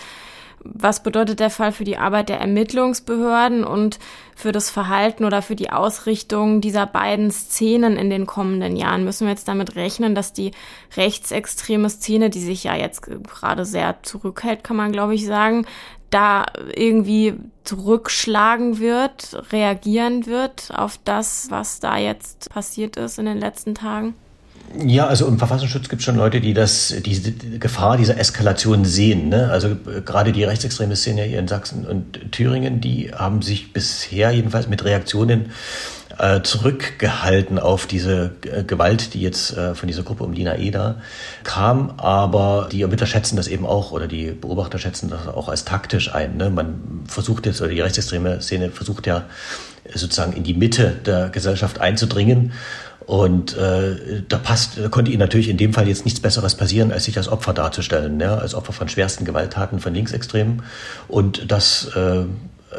was bedeutet der Fall für die Arbeit der Ermittlungsbehörden und für das Verhalten oder für die Ausrichtung dieser beiden Szenen in den kommenden Jahren? Müssen wir jetzt damit rechnen, dass die rechtsextreme Szene, die sich ja jetzt gerade sehr zurückhält, kann man glaube ich sagen, da irgendwie zurückschlagen wird, reagieren wird auf das, was da jetzt passiert ist in den letzten Tagen? Ja, also im Verfassungsschutz gibt es schon Leute, die das, diese Gefahr dieser Eskalation sehen. Ne? Also äh, gerade die rechtsextreme Szene hier in Sachsen und Thüringen, die haben sich bisher jedenfalls mit Reaktionen äh, zurückgehalten auf diese äh, Gewalt, die jetzt äh, von dieser Gruppe um Lina Eder kam. Aber die Ermittler schätzen das eben auch oder die Beobachter schätzen das auch als taktisch ein. Ne? Man versucht jetzt, oder die rechtsextreme Szene versucht ja sozusagen in die Mitte der Gesellschaft einzudringen und äh, da passt, konnte ihnen natürlich in dem Fall jetzt nichts Besseres passieren, als sich als Opfer darzustellen, ja, als Opfer von schwersten Gewalttaten von Linksextremen. Und das äh,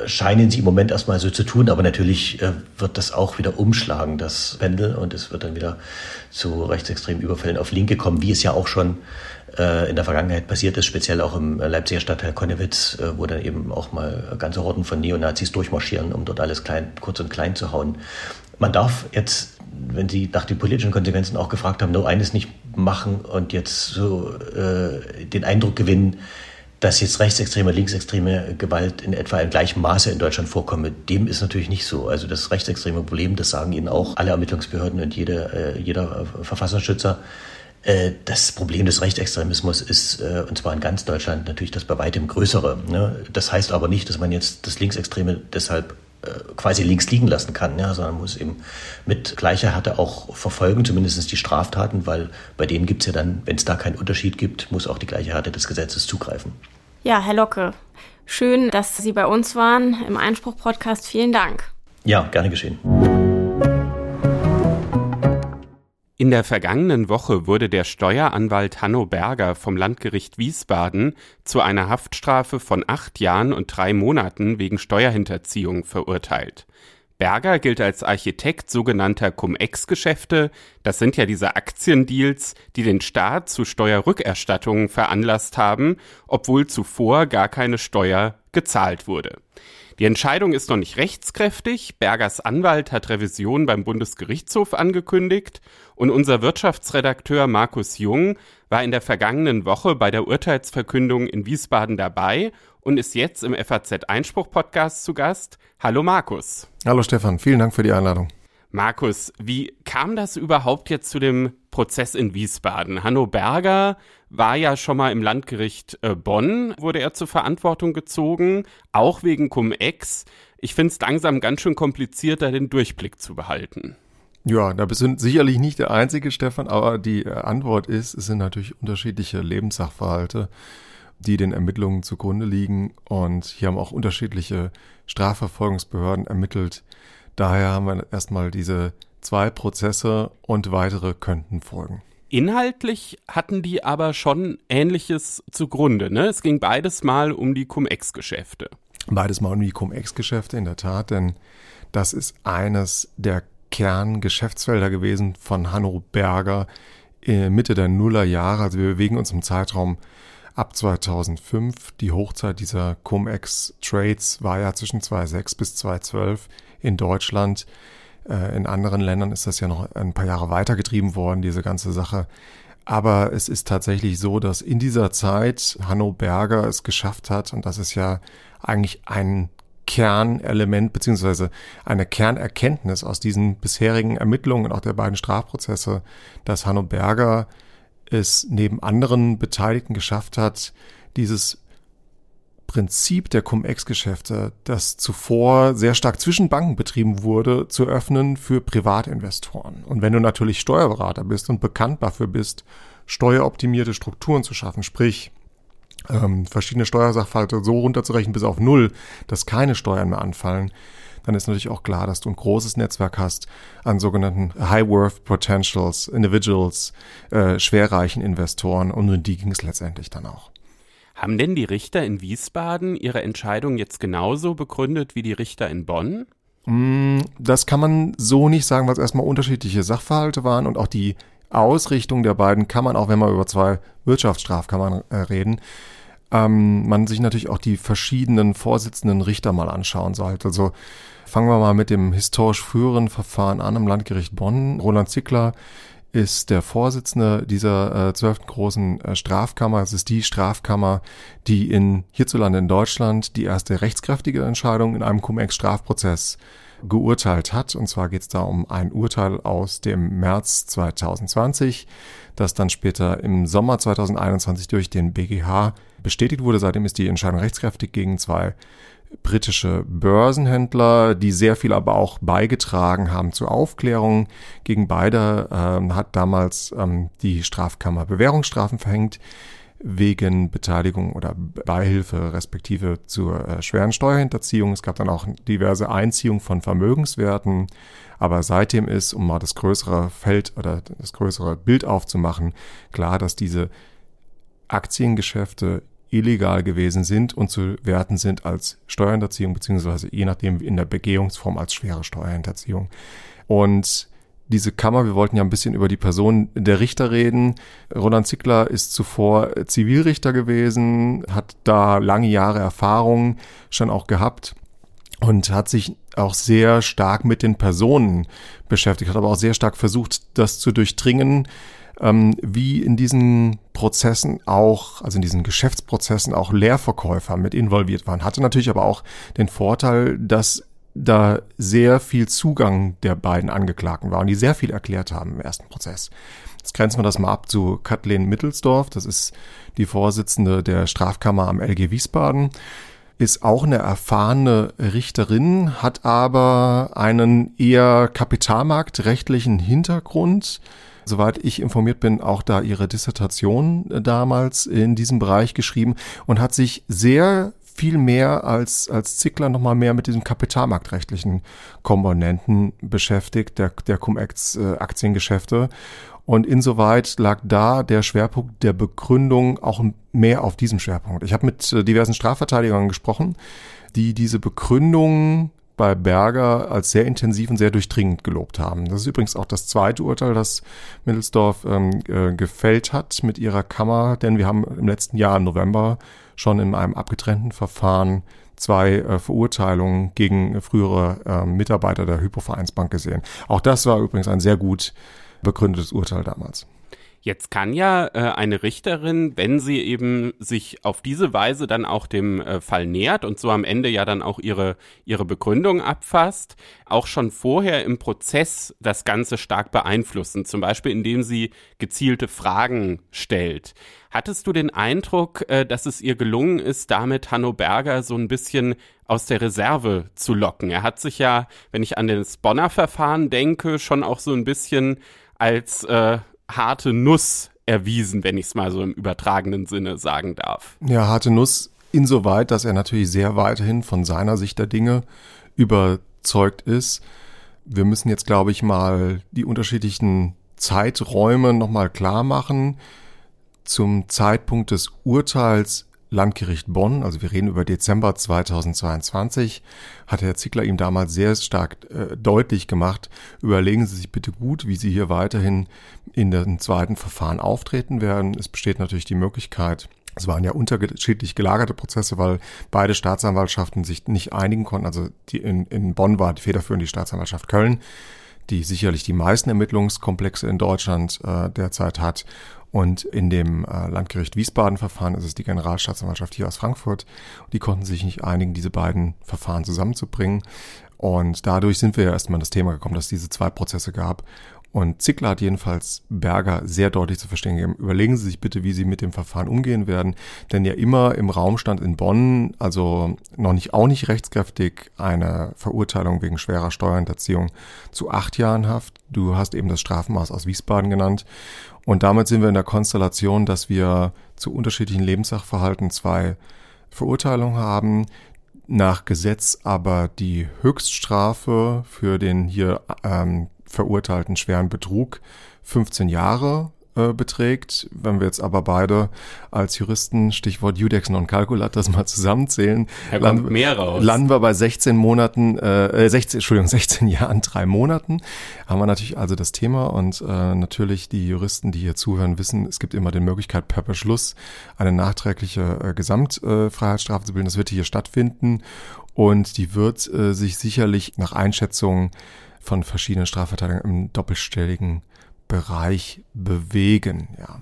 scheinen sie im Moment erstmal so zu tun, aber natürlich äh, wird das auch wieder umschlagen, das Pendel, und es wird dann wieder zu rechtsextremen Überfällen auf Linke kommen, wie es ja auch schon äh, in der Vergangenheit passiert ist, speziell auch im Leipziger Stadtteil Konnewitz, äh, wo dann eben auch mal ganze Horden von Neonazis durchmarschieren, um dort alles klein, kurz und klein zu hauen. Man darf jetzt wenn Sie nach den politischen Konsequenzen auch gefragt haben, nur eines nicht machen und jetzt so äh, den Eindruck gewinnen, dass jetzt rechtsextreme, linksextreme Gewalt in etwa in gleichem Maße in Deutschland vorkomme, dem ist natürlich nicht so. Also das rechtsextreme Problem, das sagen Ihnen auch alle Ermittlungsbehörden und jede, äh, jeder Verfassungsschützer, Äh, das Problem des Rechtsextremismus ist, äh, und zwar in ganz Deutschland, natürlich das bei weitem größere. Ne? Das heißt aber nicht, dass man jetzt das Linksextreme deshalb quasi links liegen lassen kann, ja, sondern muss eben mit gleicher Härte auch verfolgen, zumindest die Straftaten, weil bei denen gibt es ja dann, wenn es da keinen Unterschied gibt, muss auch die gleiche Härte des Gesetzes zugreifen. Ja, Herr Locke, schön, dass Sie bei uns waren im Einspruch-Podcast. Vielen Dank. Ja, gerne geschehen. In der vergangenen Woche wurde der Steueranwalt Hanno Berger vom Landgericht Wiesbaden zu einer Haftstrafe von acht Jahren und drei Monaten wegen Steuerhinterziehung verurteilt. Berger gilt als Architekt sogenannter Cum-Ex-Geschäfte. Das sind ja diese Aktiendeals, die den Staat zu Steuerrückerstattungen veranlasst haben, obwohl zuvor gar keine Steuer gezahlt wurde. Die Entscheidung ist noch nicht rechtskräftig. Bergers Anwalt hat Revision beim Bundesgerichtshof angekündigt und unser Wirtschaftsredakteur Markus Jung war in der vergangenen Woche bei der Urteilsverkündung in Wiesbaden dabei und ist jetzt im FAZ Einspruch Podcast zu Gast. Hallo Markus. Hallo Stefan, vielen Dank für die Einladung. Markus, wie kam das überhaupt jetzt zu dem Prozess in Wiesbaden? Hanno Berger war ja schon mal im Landgericht äh, Bonn, wurde er zur Verantwortung gezogen, auch wegen Cum-Ex. Ich finde es langsam ganz schön kompliziert, da den Durchblick zu behalten. Ja, da bist du sicherlich nicht der Einzige, Stefan, aber die äh, Antwort ist, es sind natürlich unterschiedliche Lebenssachverhalte, die den Ermittlungen zugrunde liegen und hier haben auch unterschiedliche Strafverfolgungsbehörden ermittelt Daher haben wir erstmal diese zwei Prozesse und weitere könnten folgen. Inhaltlich hatten die aber schon Ähnliches zugrunde. Ne? Es ging beides mal um die Cum-Ex-Geschäfte. Beides mal um die Cum-Ex-Geschäfte, in der Tat, denn das ist eines der Kerngeschäftsfelder gewesen von Hanno Berger äh, Mitte der Nullerjahre. Also wir bewegen uns im Zeitraum ab 2005. Die Hochzeit dieser Cum-Ex-Trades war ja zwischen 2006 bis 2012 in Deutschland. Äh, in anderen Ländern ist das ja noch ein paar Jahre weitergetrieben worden, diese ganze Sache. Aber es ist tatsächlich so, dass in dieser Zeit Hanno Berger es geschafft hat, und das ist ja eigentlich ein Kernelement beziehungsweise eine Kernerkenntnis aus diesen bisherigen Ermittlungen und auch der beiden Strafprozesse, dass Hanno Berger es neben anderen Beteiligten geschafft hat, dieses Prinzip der Cum-Ex-Geschäfte, das zuvor sehr stark zwischen Banken betrieben wurde, zu öffnen für Privatinvestoren. Und wenn du natürlich Steuerberater bist und bekannt dafür bist, steueroptimierte Strukturen zu schaffen, sprich ähm, verschiedene Steuersachverhalte so runterzurechnen bis auf null, dass keine Steuern mehr anfallen, dann ist natürlich auch klar, dass du ein großes Netzwerk hast an sogenannten High Worth Potentials, Individuals, äh, schwerreichen Investoren und um die ging es letztendlich dann auch. Haben denn die Richter in Wiesbaden ihre Entscheidung jetzt genauso begründet wie die Richter in Bonn? Mm, das kann man so nicht sagen, weil es erstmal unterschiedliche Sachverhalte waren und auch die Ausrichtung der beiden kann man, auch wenn man über zwei Wirtschaftsstrafkammern äh, reden, ähm, man sich natürlich auch die verschiedenen Vorsitzenden Richter mal anschauen sollte. Also fangen wir mal mit dem historisch früheren Verfahren an im Landgericht Bonn. Roland Zickler ist der Vorsitzende dieser äh, zwölften großen äh, Strafkammer. Es ist die Strafkammer, die in hierzulande in Deutschland die erste rechtskräftige Entscheidung in einem Cum-Ex-Strafprozess geurteilt hat. Und zwar geht es da um ein Urteil aus dem März 2020, das dann später im Sommer 2021 durch den BGH bestätigt wurde. Seitdem ist die Entscheidung rechtskräftig gegen zwei britische Börsenhändler, die sehr viel aber auch beigetragen haben zur Aufklärung. Gegen beide ähm, hat damals ähm, die Strafkammer Bewährungsstrafen verhängt wegen Beteiligung oder Beihilfe respektive zur äh, schweren Steuerhinterziehung. Es gab dann auch diverse Einziehungen von Vermögenswerten. Aber seitdem ist, um mal das größere Feld oder das größere Bild aufzumachen, klar, dass diese Aktiengeschäfte illegal gewesen sind und zu werten sind als Steuerhinterziehung, beziehungsweise je nachdem in der Begehungsform als schwere Steuerhinterziehung. Und diese Kammer, wir wollten ja ein bisschen über die Person der Richter reden. Roland Zickler ist zuvor Zivilrichter gewesen, hat da lange Jahre Erfahrung schon auch gehabt und hat sich auch sehr stark mit den Personen beschäftigt, hat aber auch sehr stark versucht, das zu durchdringen, ähm, wie in diesen Prozessen auch, also in diesen Geschäftsprozessen auch Leerverkäufer mit involviert waren. Hatte natürlich aber auch den Vorteil, dass da sehr viel Zugang der beiden Angeklagten war und die sehr viel erklärt haben im ersten Prozess. Jetzt grenzen wir das mal ab zu Kathleen Mittelsdorf. Das ist die Vorsitzende der Strafkammer am LG Wiesbaden. Ist auch eine erfahrene Richterin, hat aber einen eher kapitalmarktrechtlichen Hintergrund. Soweit ich informiert bin, auch da ihre Dissertation damals in diesem Bereich geschrieben und hat sich sehr viel mehr als, als Zickler nochmal mehr mit diesen kapitalmarktrechtlichen Komponenten beschäftigt, der, der Cum-Ex-Aktiengeschäfte. Und insoweit lag da der Schwerpunkt der Begründung auch mehr auf diesem Schwerpunkt. Ich habe mit äh, diversen Strafverteidigern gesprochen, die diese Begründung bei Berger als sehr intensiv und sehr durchdringend gelobt haben. Das ist übrigens auch das zweite Urteil, das Mittelsdorf ähm, äh, gefällt hat mit ihrer Kammer, denn wir haben im letzten Jahr im November schon in einem abgetrennten Verfahren zwei äh, Verurteilungen gegen frühere äh, Mitarbeiter der Hypovereinsbank gesehen. Auch das war übrigens ein sehr gut begründetes Urteil damals. Jetzt kann ja äh, eine Richterin, wenn sie eben sich auf diese Weise dann auch dem äh, Fall nähert und so am Ende ja dann auch ihre, ihre Begründung abfasst, auch schon vorher im Prozess das Ganze stark beeinflussen, zum Beispiel indem sie gezielte Fragen stellt. Hattest du den Eindruck, äh, dass es ihr gelungen ist, damit Hanno Berger so ein bisschen aus der Reserve zu locken? Er hat sich ja, wenn ich an das Bonner Verfahren denke, schon auch so ein bisschen als äh, harte Nuss erwiesen, wenn ich es mal so im übertragenen Sinne sagen darf. Ja, harte Nuss insoweit, dass er natürlich sehr weiterhin von seiner Sicht der Dinge überzeugt ist. Wir müssen jetzt, glaube ich, mal die unterschiedlichen Zeiträume nochmal klar machen. Zum Zeitpunkt des Urteils Landgericht Bonn, also wir reden über Dezember 2022, hat Herr Zickler ihm damals sehr stark äh, deutlich gemacht, überlegen Sie sich bitte gut, wie Sie hier weiterhin in den zweiten Verfahren auftreten werden. Es besteht natürlich die Möglichkeit, es waren ja unterschiedlich gelagerte Prozesse, weil beide Staatsanwaltschaften sich nicht einigen konnten. Also die in, in Bonn war die federführende Staatsanwaltschaft Köln, die sicherlich die meisten Ermittlungskomplexe in Deutschland äh, derzeit hat. Und in dem äh, Landgericht Wiesbaden-Verfahren ist es die Generalstaatsanwaltschaft hier aus Frankfurt. Die konnten sich nicht einigen, diese beiden Verfahren zusammenzubringen. Und dadurch sind wir ja erstmal in das Thema gekommen, dass es diese zwei Prozesse gab. Und Zickler hat jedenfalls Berger sehr deutlich zu verstehen gegeben. Überlegen Sie sich bitte, wie Sie mit dem Verfahren umgehen werden. Denn ja immer im Raum stand in Bonn, also noch nicht, auch nicht rechtskräftig, eine Verurteilung wegen schwerer Steuerhinterziehung zu acht Jahren Haft. Du hast eben das Strafmaß aus Wiesbaden genannt. Und damit sind wir in der Konstellation, dass wir zu unterschiedlichen Lebenssachverhalten zwei Verurteilungen haben, nach Gesetz aber die Höchststrafe für den hier ähm, verurteilten schweren Betrug 15 Jahre äh, beträgt. Wenn wir jetzt aber beide als Juristen, Stichwort Judex non calculat, das mal zusammenzählen, da landen, mehr raus. landen wir bei 16 Monaten, äh, 16, Entschuldigung, *laughs* 16 Jahren, drei Monaten. Haben wir natürlich also das Thema und äh, natürlich die Juristen, die hier zuhören, wissen, es gibt immer die Möglichkeit, per Beschluss eine nachträgliche äh, Gesamtfreiheitsstrafe zu bilden. Das wird hier stattfinden und die wird äh, sich sicherlich nach Einschätzung von verschiedenen Strafverteidigern im doppelstelligen Bereich bewegen, ja.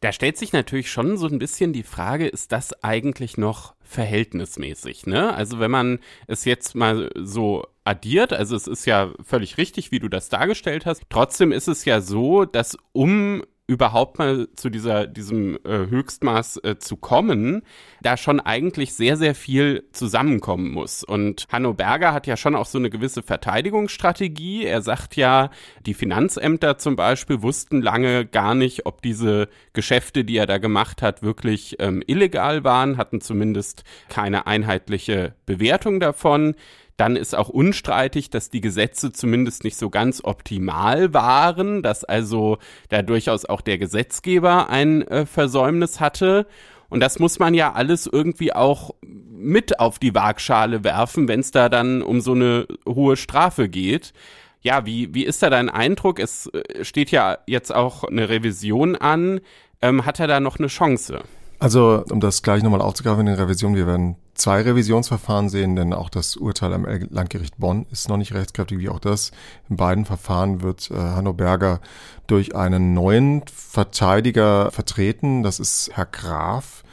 Da stellt sich natürlich schon so ein bisschen die Frage, ist das eigentlich noch verhältnismäßig, ne? Also wenn man es jetzt mal so addiert, also es ist ja völlig richtig, wie du das dargestellt hast. Trotzdem ist es ja so, dass um überhaupt mal zu dieser, diesem äh, Höchstmaß äh, zu kommen, da schon eigentlich sehr, sehr viel zusammenkommen muss. Und Hanno Berger hat ja schon auch so eine gewisse Verteidigungsstrategie. Er sagt ja, die Finanzämter zum Beispiel wussten lange gar nicht, ob diese Geschäfte, die er da gemacht hat, wirklich ähm, illegal waren, hatten zumindest keine einheitliche Bewertung davon. Dann ist auch unstreitig, dass die Gesetze zumindest nicht so ganz optimal waren, dass also da durchaus auch der Gesetzgeber ein äh, Versäumnis hatte. Und das muss man ja alles irgendwie auch mit auf die Waagschale werfen, wenn es da dann um so eine hohe Strafe geht. Ja, wie, wie ist da dein Eindruck? Es äh, steht ja jetzt auch eine Revision an. Ähm, hat er da noch eine Chance? Also, um das gleich nochmal aufzugreifen in der Revision, wir werden zwei Revisionsverfahren sehen, denn auch das Urteil am Landgericht Bonn ist noch nicht rechtskräftig, wie auch das. In beiden Verfahren wird äh, Hanno Berger durch einen neuen Verteidiger vertreten. Das ist Herr Graf.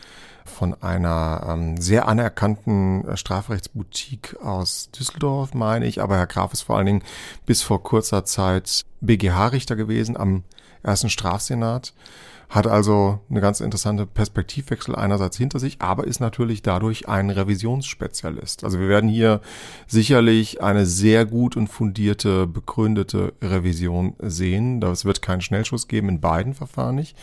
von einer ähm, sehr anerkannten äh, Strafrechtsboutique aus Düsseldorf, meine ich. Aber Herr Graf ist vor allen Dingen bis vor kurzer Zeit BGH-Richter gewesen am ersten Strafsenat hat also eine ganz interessante Perspektivwechsel einerseits hinter sich, aber ist natürlich dadurch ein Revisionsspezialist. Also wir werden hier sicherlich eine sehr gut und fundierte, begründete Revision sehen. Das wird keinen Schnellschuss geben in beiden Verfahren nicht.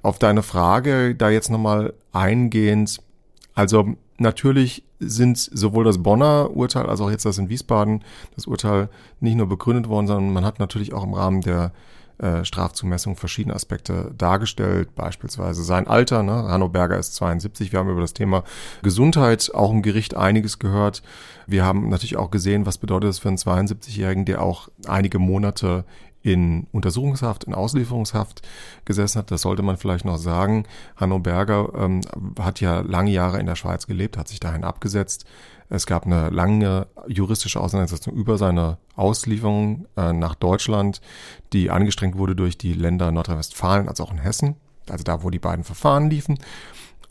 Auf deine Frage da jetzt nochmal eingehend, also natürlich sind sowohl das Bonner Urteil als auch jetzt das in Wiesbaden das Urteil nicht nur begründet worden, sondern man hat natürlich auch im Rahmen der äh, Strafzumessung verschiedene Aspekte dargestellt, beispielsweise sein Alter. Ne? Hanno Berger ist 72. Wir haben über das Thema Gesundheit auch im Gericht einiges gehört. Wir haben natürlich auch gesehen, was bedeutet es für einen 72-Jährigen, der auch einige Monate in Untersuchungshaft, in Auslieferungshaft gesessen hat. Das sollte man vielleicht noch sagen. Hanno Berger ähm, hat ja lange Jahre in der Schweiz gelebt, hat sich dahin abgesetzt. Es gab eine lange juristische Auseinandersetzung über seine Auslieferung äh, nach Deutschland, die angestrengt wurde durch die Länder Nordrhein-Westfalen als auch in Hessen, also da, wo die beiden Verfahren liefen.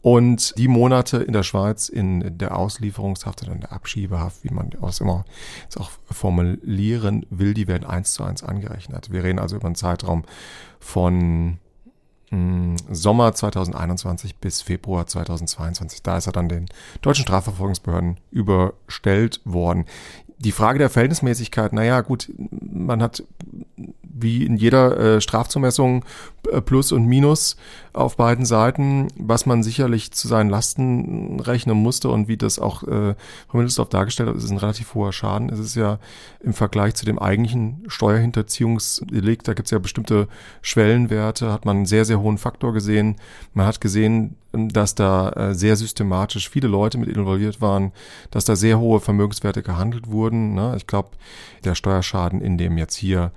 Und die Monate in der Schweiz in der Auslieferungshaft oder in der Abschiebehaft, wie man das immer jetzt auch formulieren will, die werden eins zu eins angerechnet. Wir reden also über einen Zeitraum von hm, Sommer 2021 bis Februar 2022. Da ist er dann den deutschen Strafverfolgungsbehörden überstellt worden. Die Frage der Verhältnismäßigkeit, naja, gut, man hat wie in jeder äh, Strafzumessung äh, Plus und Minus auf beiden Seiten, was man sicherlich zu seinen Lasten rechnen musste und wie das auch äh, Frau Mindestdorf dargestellt hat, ist ein relativ hoher Schaden. Es ist ja im Vergleich zu dem eigentlichen Steuerhinterziehungsdelikt, da gibt es ja bestimmte Schwellenwerte, hat man einen sehr, sehr hohen Faktor gesehen. Man hat gesehen, dass da äh, sehr systematisch viele Leute mit involviert waren, dass da sehr hohe Vermögenswerte gehandelt wurden. Ne? Ich glaube, der Steuerschaden in dem jetzt hier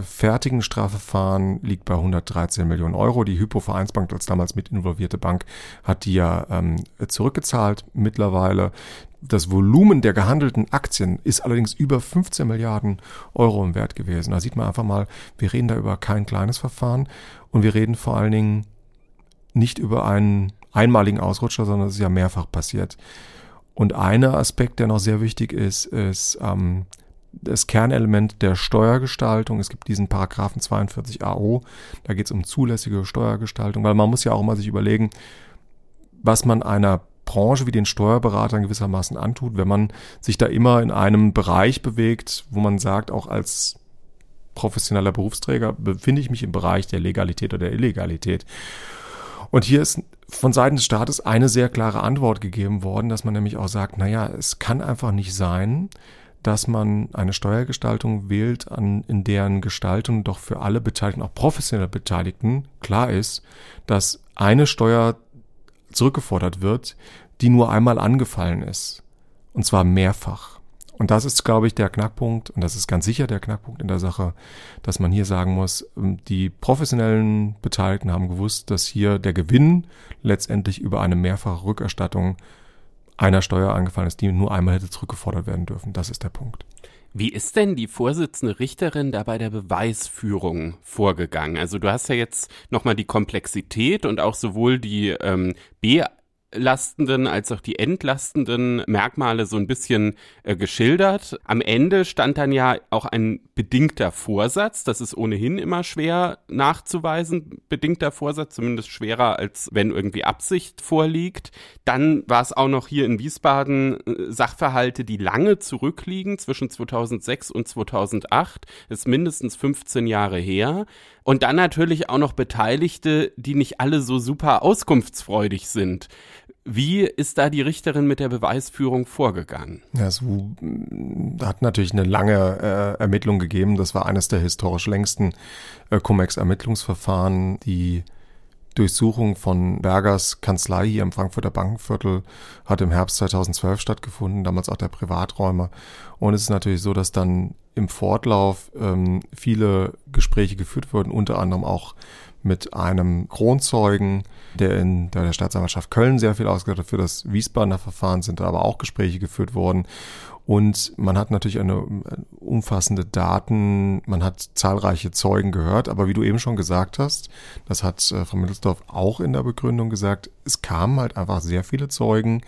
fertigen Strafverfahren liegt bei 113 Millionen Euro. Die Hypo Vereinsbank als damals mit involvierte Bank hat die ja ähm, zurückgezahlt mittlerweile. Das Volumen der gehandelten Aktien ist allerdings über 15 Milliarden Euro im Wert gewesen. Da sieht man einfach mal, wir reden da über kein kleines Verfahren und wir reden vor allen Dingen nicht über einen einmaligen Ausrutscher, sondern es ist ja mehrfach passiert. Und einer Aspekt, der noch sehr wichtig ist, ist ähm, das Kernelement der Steuergestaltung. Es gibt diesen Paragraphen 42 AO, da geht es um zulässige Steuergestaltung, weil man muss ja auch mal sich überlegen, was man einer Branche wie den Steuerberatern gewissermaßen antut, wenn man sich da immer in einem Bereich bewegt, wo man sagt, auch als professioneller Berufsträger befinde ich mich im Bereich der Legalität oder der Illegalität. Und hier ist von Seiten des Staates eine sehr klare Antwort gegeben worden, dass man nämlich auch sagt, naja, es kann einfach nicht sein, dass man eine Steuergestaltung wählt, an, in deren Gestaltung doch für alle Beteiligten, auch professionelle Beteiligten, klar ist, dass eine Steuer zurückgefordert wird, die nur einmal angefallen ist. Und zwar mehrfach. Und das ist, glaube ich, der Knackpunkt, und das ist ganz sicher der Knackpunkt in der Sache, dass man hier sagen muss, ähm, die professionellen Beteiligten haben gewusst, dass hier der Gewinn letztendlich über eine mehrfache Rückerstattung einer Steuer angefallen ist, die nur einmal hätte zurückgefordert werden dürfen. Das ist der Punkt. Wie ist denn die Vorsitzende Richterin da bei der Beweisführung vorgegangen? Also du hast ja jetzt nochmal die Komplexität und auch sowohl die ähm, B lastenden als auch die entlastenden Merkmale so ein bisschen äh, geschildert. Am Ende stand dann ja auch ein bedingter Vorsatz. Das ist ohnehin immer schwer nachzuweisen. Bedingter Vorsatz, zumindest schwerer, als wenn irgendwie Absicht vorliegt. Dann war es auch noch hier in Wiesbaden äh, Sachverhalte, die lange zurückliegen, zwischen 2006 und 2008. Das ist mindestens 15 Jahre her. Und dann natürlich auch noch Beteiligte, die nicht alle so super auskunftsfreudig sind. Wie ist da die Richterin mit der Beweisführung vorgegangen? Ja, es hat natürlich eine lange äh, Ermittlung gegeben. Das war eines der historisch längsten äh, Cum-Ex-Ermittlungsverfahren. Die Durchsuchung von Bergers Kanzlei hier im Frankfurter Bankenviertel hat im Herbst 2012 stattgefunden, damals auch der Privaträume. Und es ist natürlich so, dass dann im Fortlauf ähm, viele Gespräche geführt wurden, unter anderem auch mit einem Kronzeugen, der in der Staatsanwaltschaft Köln sehr viel ausgedacht hat. Für das Wiesbadener Verfahren sind da aber auch Gespräche geführt worden. Und man hat natürlich eine äh, umfassende Daten, man hat zahlreiche Zeugen gehört, aber wie du eben schon gesagt hast, das hat äh, Frau Mittelsdorf auch in der Begründung gesagt, es kamen halt einfach sehr viele Zeugen,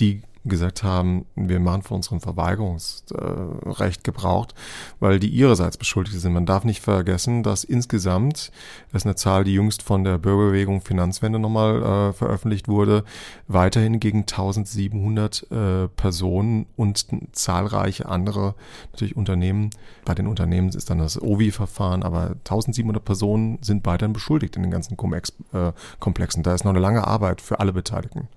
die gesagt haben, wir machen von unserem Verweigerungsrecht gebraucht, weil die ihrerseits beschuldigt sind. Man darf nicht vergessen, dass insgesamt, das ist eine Zahl, die jüngst von der Bürgerbewegung Finanzwende nochmal äh, veröffentlicht wurde, weiterhin gegen 1700 äh, Personen und zahlreiche andere natürlich Unternehmen, bei den Unternehmen ist dann das OVI-Verfahren, aber 1700 Personen sind weiterhin beschuldigt in den ganzen Cum-Ex-Komplexen. Äh, da ist noch eine lange Arbeit für alle Beteiligten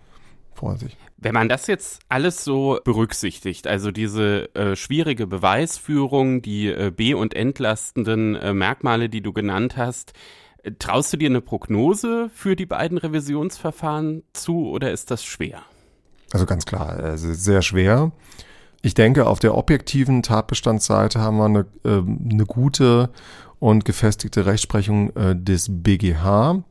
vor sich. Wenn man das jetzt alles so berücksichtigt, also diese äh, schwierige Beweisführung, die äh, be- und entlastenden äh, Merkmale, die du genannt hast, äh, traust du dir eine Prognose für die beiden Revisionsverfahren zu oder ist das schwer? Also ganz klar, also sehr schwer. Ich denke, auf der objektiven Tatbestandsseite haben wir eine, äh, eine gute und gefestigte Rechtsprechung äh, des BGH.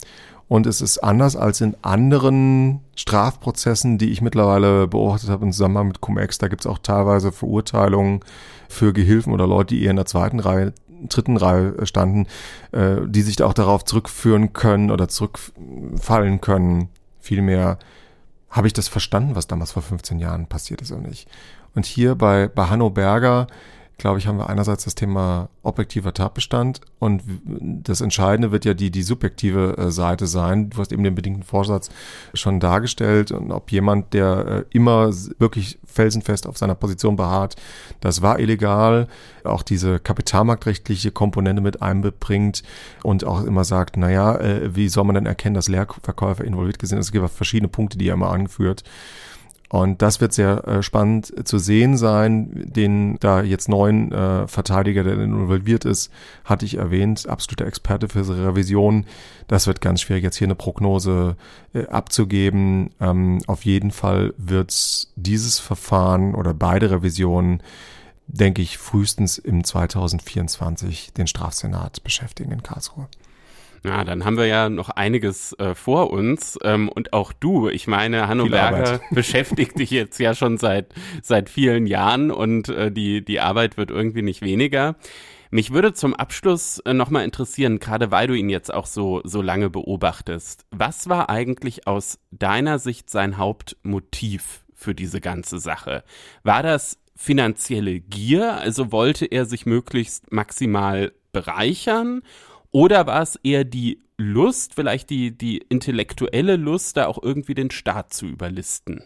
Und es ist anders als in anderen Strafprozessen, die ich mittlerweile beobachtet habe im Zusammenhang mit Cum-Ex. Da gibt es auch teilweise Verurteilungen für Gehilfen oder Leute, die eher in der zweiten Reihe, dritten Reihe standen, äh, die sich auch darauf zurückführen können oder zurückfallen können. Vielmehr habe ich das verstanden, was damals vor 15 Jahren passiert ist oder nicht. Und hier bei, bei Hanno Berger glaube ich, haben wir einerseits das Thema objektiver Tatbestand und das Entscheidende wird ja die, die subjektive äh, Seite sein. Du hast eben den bedingten Vorsatz schon dargestellt und ob jemand, der äh, immer wirklich felsenfest auf seiner Position beharrt, das war illegal, auch diese kapitalmarktrechtliche Komponente mit einbringt und auch immer sagt, naja, äh, wie soll man denn erkennen, dass Leerverkäufer involviert sind? Es gibt verschiedene Punkte, die er immer angeführt. Und das wird sehr äh, spannend zu sehen sein. Den da jetzt neuen äh, Verteidiger, der involviert ist, hatte ich erwähnt, absoluter Experte für Revision. Das wird ganz schwierig, jetzt hier eine Prognose äh, abzugeben. Ähm, auf jeden Fall wird dieses Verfahren oder beide Revisionen, denke ich, frühestens im 2024 den Strafsenat beschäftigen in Karlsruhe. Ja, dann haben wir ja noch einiges äh, vor uns. Ähm, und auch du, ich meine, Hanno Berger *laughs* beschäftigt dich jetzt ja schon seit, seit vielen Jahren und äh, die, die Arbeit wird irgendwie nicht weniger. Mich würde zum Abschluss äh, nochmal interessieren, gerade weil du ihn jetzt auch so, so lange beobachtest. Was war eigentlich aus deiner Sicht sein Hauptmotiv für diese ganze Sache? War das finanzielle Gier? Also wollte er sich möglichst maximal bereichern? Oder war es eher die Lust, vielleicht die, die intellektuelle Lust, da auch irgendwie den Staat zu überlisten?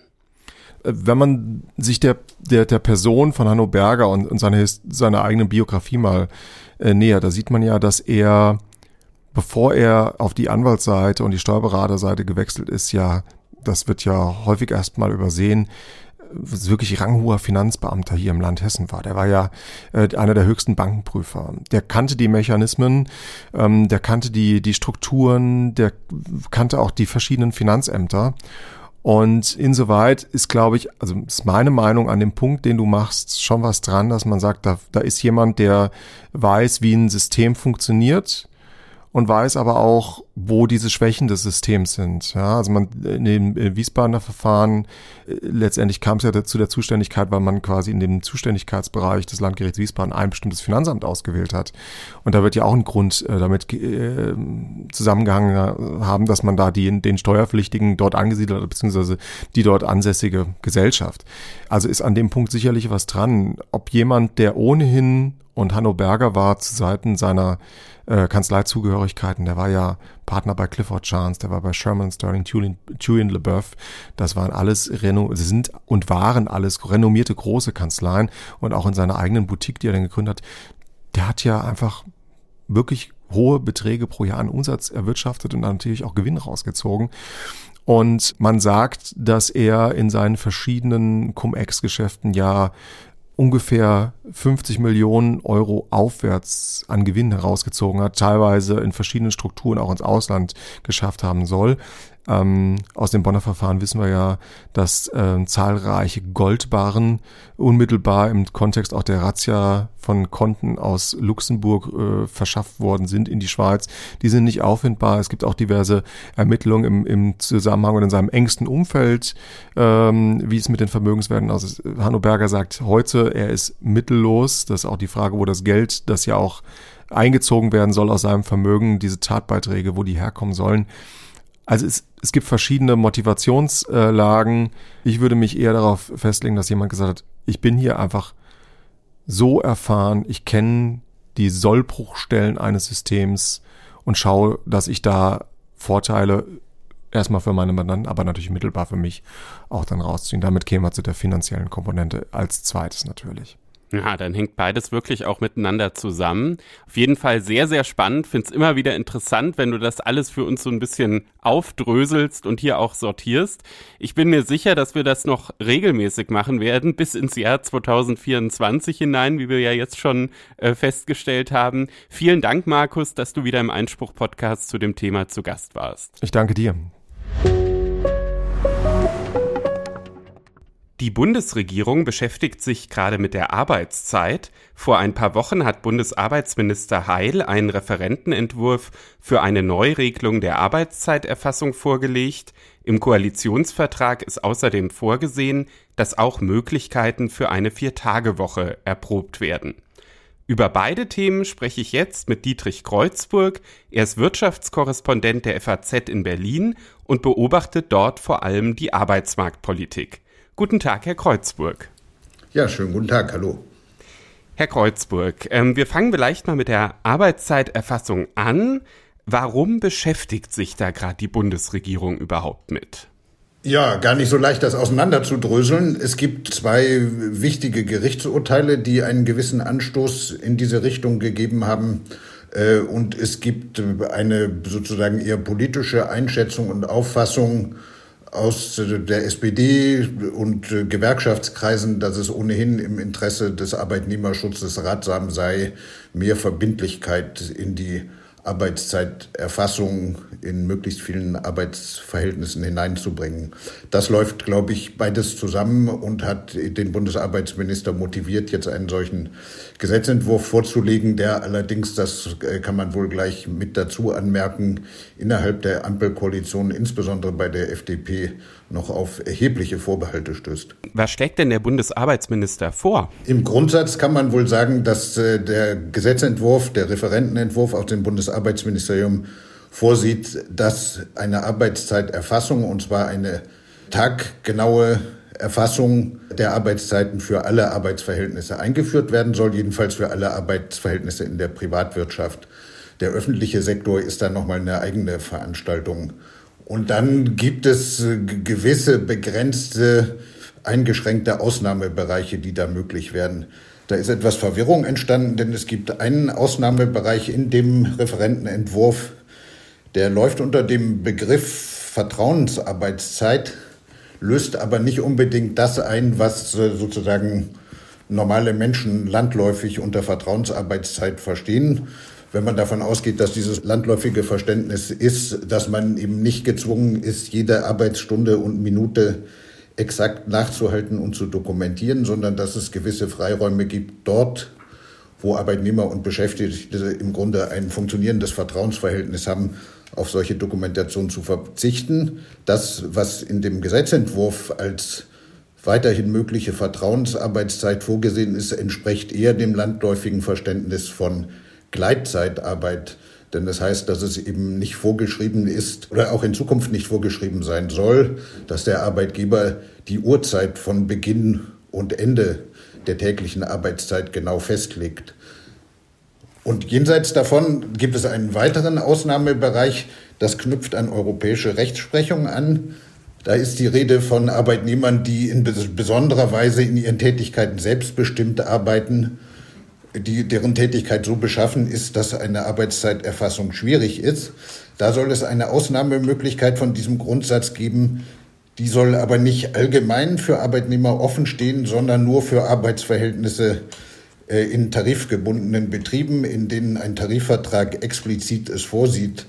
Äh, wenn man sich der, der, der Person von Hanno Berger und, und seine, seine eigene Biografie mal äh, nähert, da sieht man ja, dass er, bevor er auf die Anwaltsseite und die Steuerberaterseite gewechselt ist, ja, das wird ja häufig erstmal übersehen, wirklich ranghoher Finanzbeamter hier im Land Hessen war. Der war ja äh, einer der höchsten Bankenprüfer. Der kannte die Mechanismen, ähm, der kannte die, die Strukturen, der kannte auch die verschiedenen Finanzämter. Und insoweit ist, glaube ich, also ist meine Meinung an dem Punkt, den du machst, schon was dran, dass man sagt, da, da ist jemand, der weiß, wie ein System funktioniert und weiß aber auch, wo diese Schwächen des Systems sind. Ja, also man in dem Wiesbadener Verfahren äh, letztendlich kam es ja zu der Zuständigkeit, weil man quasi in dem Zuständigkeitsbereich des Landgerichts Wiesbaden ein bestimmtes Finanzamt ausgewählt hat. Und da wird ja auch ein Grund äh, damit äh, zusammengehangen haben, dass man da die, den Steuerpflichtigen dort angesiedelt hat, beziehungsweise die dort ansässige Gesellschaft. Also ist an dem Punkt sicherlich was dran. Ob jemand, der ohnehin und Hanno Berger war zu Seiten seiner äh, Kanzleizugehörigkeiten. Der war ja Partner bei Clifford Chance, der war bei Sherman Sterling, Julian, Julian LeBeouf. Das waren alles, Reno sind und waren alles renommierte große Kanzleien und auch in seiner eigenen Boutique, die er dann gegründet hat. Der hat ja einfach wirklich hohe Beträge pro Jahr an Umsatz erwirtschaftet und natürlich auch Gewinn rausgezogen. Und man sagt, dass er in seinen verschiedenen Cum-Ex-Geschäften ja ungefähr 50 Millionen Euro aufwärts an Gewinn herausgezogen hat, teilweise in verschiedenen Strukturen auch ins Ausland geschafft haben soll. Ähm, aus dem Bonner Verfahren wissen wir ja, dass äh, zahlreiche Goldbarren unmittelbar im Kontext auch der Razzia von Konten aus Luxemburg äh, verschafft worden sind in die Schweiz. Die sind nicht auffindbar. Es gibt auch diverse Ermittlungen im, im Zusammenhang und in seinem engsten Umfeld, ähm, wie es mit den Vermögenswerten aus. Hanno Berger sagt heute, er ist mittellos. Das ist auch die Frage, wo das Geld, das ja auch eingezogen werden soll aus seinem Vermögen, diese Tatbeiträge, wo die herkommen sollen. Also es, es gibt verschiedene Motivationslagen. Ich würde mich eher darauf festlegen, dass jemand gesagt hat, ich bin hier einfach so erfahren, ich kenne die Sollbruchstellen eines Systems und schaue, dass ich da Vorteile erstmal für meine Mandanten, aber natürlich mittelbar für mich auch dann rausziehen. Damit kämen wir zu der finanziellen Komponente als zweites natürlich. Ja, dann hängt beides wirklich auch miteinander zusammen. Auf jeden Fall sehr, sehr spannend. Find's immer wieder interessant, wenn du das alles für uns so ein bisschen aufdröselst und hier auch sortierst. Ich bin mir sicher, dass wir das noch regelmäßig machen werden, bis ins Jahr 2024 hinein, wie wir ja jetzt schon äh, festgestellt haben. Vielen Dank, Markus, dass du wieder im Einspruch-Podcast zu dem Thema zu Gast warst. Ich danke dir. Die Bundesregierung beschäftigt sich gerade mit der Arbeitszeit. Vor ein paar Wochen hat Bundesarbeitsminister Heil einen Referentenentwurf für eine Neuregelung der Arbeitszeiterfassung vorgelegt. Im Koalitionsvertrag ist außerdem vorgesehen, dass auch Möglichkeiten für eine Viertagewoche erprobt werden. Über beide Themen spreche ich jetzt mit Dietrich Kreuzburg. Er ist Wirtschaftskorrespondent der FAZ in Berlin und beobachtet dort vor allem die Arbeitsmarktpolitik. Guten Tag, Herr Kreuzburg. Ja, schönen guten Tag, hallo. Herr Kreuzburg, ähm, wir fangen vielleicht mal mit der Arbeitszeiterfassung an. Warum beschäftigt sich da gerade die Bundesregierung überhaupt mit? Ja, gar nicht so leicht, das auseinanderzudröseln. Es gibt zwei wichtige Gerichtsurteile, die einen gewissen Anstoß in diese Richtung gegeben haben. Äh, und es gibt eine sozusagen eher politische Einschätzung und Auffassung aus der SPD und äh, Gewerkschaftskreisen, dass es ohnehin im Interesse des Arbeitnehmerschutzes ratsam sei, mehr Verbindlichkeit in die Arbeitszeiterfassung in möglichst vielen Arbeitsverhältnissen hineinzubringen. Das läuft, glaube ich, beides zusammen und hat den Bundesarbeitsminister motiviert, jetzt einen solchen Gesetzentwurf vorzulegen, der allerdings, das äh, kann man wohl gleich mit dazu anmerken, innerhalb der Ampelkoalition, insbesondere bei der FDP, noch auf erhebliche Vorbehalte stößt. Was schlägt denn der Bundesarbeitsminister vor? Im Grundsatz kann man wohl sagen, dass äh, der Gesetzentwurf, der Referentenentwurf aus dem Bundesarbeitsministerium vorsieht, dass eine Arbeitszeiterfassung, und zwar eine taggenaue Erfassung der Arbeitszeiten für alle Arbeitsverhältnisse eingeführt werden soll, jedenfalls für alle Arbeitsverhältnisse in der Privatwirtschaft. Der öffentliche Sektor ist dann nochmal eine eigene Veranstaltung. Und dann gibt es äh, gewisse begrenzte, eingeschränkte Ausnahmebereiche, die da möglich werden. Da ist etwas Verwirrung entstanden, denn es gibt einen Ausnahmebereich in dem Referentenentwurf, der läuft unter dem Begriff Vertrauensarbeitszeit, löst aber nicht unbedingt das ein, was äh, sozusagen normale Menschen landläufig unter Vertrauensarbeitszeit verstehen, wenn man davon ausgeht, dass dieses landläufige Verständnis ist, dass man eben nicht gezwungen ist, jede Arbeitsstunde und Minute exakt nachzuhalten und zu dokumentieren, sondern dass es gewisse Freiräume gibt dort, wo Arbeitnehmer und Beschäftigte im Grunde ein funktionierendes Vertrauensverhältnis haben, auf solche Dokumentation zu verzichten. Das, was in dem Gesetzentwurf als weiterhin mögliche Vertrauensarbeitszeit vorgesehen ist, entspricht eher dem landläufigen Verständnis von Gleitzeitarbeit. Denn das heißt, dass es eben nicht vorgeschrieben ist oder auch in Zukunft nicht vorgeschrieben sein soll, dass der Arbeitgeber die Uhrzeit von Beginn und Ende der täglichen Arbeitszeit genau festlegt. Und jenseits davon gibt es einen weiteren Ausnahmebereich, das knüpft an europäische Rechtsprechung an. Da ist die Rede von Arbeitnehmern, die in besonderer Weise in ihren Tätigkeiten selbstbestimmt arbeiten die, deren Tätigkeit so beschaffen ist, dass eine Arbeitszeiterfassung schwierig ist. Da soll es eine Ausnahmemöglichkeit von diesem Grundsatz geben. Die soll aber nicht allgemein für Arbeitnehmer offen stehen, sondern nur für Arbeitsverhältnisse, äh, in tarifgebundenen Betrieben, in denen ein Tarifvertrag explizit es vorsieht,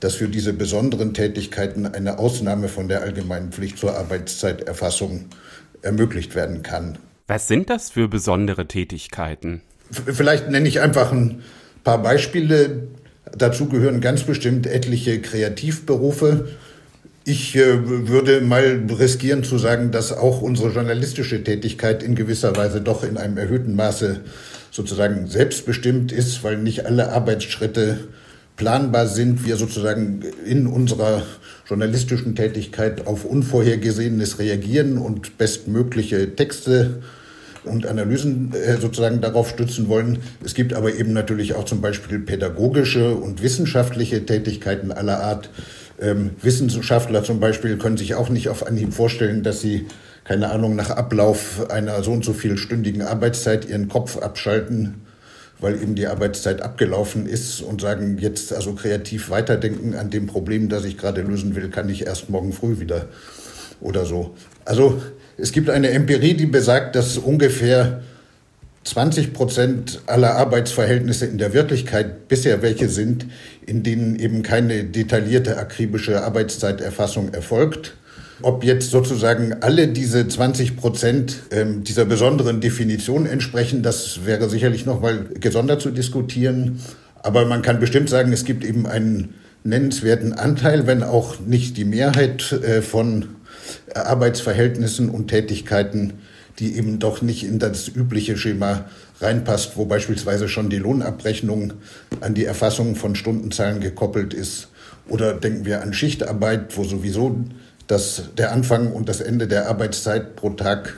dass für diese besonderen Tätigkeiten eine Ausnahme von der allgemeinen Pflicht zur Arbeitszeiterfassung ermöglicht werden kann. Was sind das für besondere Tätigkeiten? Vielleicht nenne ich einfach ein paar Beispiele. Dazu gehören ganz bestimmt etliche Kreativberufe. Ich äh, würde mal riskieren zu sagen, dass auch unsere journalistische Tätigkeit in gewisser Weise doch in einem erhöhten Maße sozusagen selbstbestimmt ist, weil nicht alle Arbeitsschritte planbar sind. Wir sozusagen in unserer journalistischen Tätigkeit auf Unvorhergesehenes reagieren und bestmögliche Texte und Analysen äh, sozusagen darauf stützen wollen. Es gibt aber eben natürlich auch zum Beispiel pädagogische und wissenschaftliche Tätigkeiten aller Art. Ähm, Wissenschaftler zum Beispiel können sich auch nicht auf Anhieb vorstellen, dass sie, keine Ahnung, nach Ablauf einer so und so vielstündigen Arbeitszeit ihren Kopf abschalten, weil eben die Arbeitszeit abgelaufen ist und sagen, jetzt also kreativ weiterdenken an dem Problem, das ich gerade lösen will, kann ich erst morgen früh wieder oder so. Also es gibt eine Empirie, die besagt, dass ungefähr 20 Prozent aller Arbeitsverhältnisse in der Wirklichkeit bisher welche sind, in denen eben keine detaillierte akribische Arbeitszeiterfassung erfolgt. Ob jetzt sozusagen alle diese 20 Prozent ähm, dieser besonderen Definition entsprechen, das wäre sicherlich nochmal gesondert zu diskutieren. Aber man kann bestimmt sagen, es gibt eben einen nennenswerten Anteil, wenn auch nicht die Mehrheit äh, von Arbeitsverhältnissen und Tätigkeiten, die eben doch nicht in das übliche Schema reinpasst, wo beispielsweise schon die Lohnabrechnung an die Erfassung von Stundenzahlen gekoppelt ist. Oder denken wir an Schichtarbeit, wo sowieso das, der Anfang und das Ende der Arbeitszeit pro Tag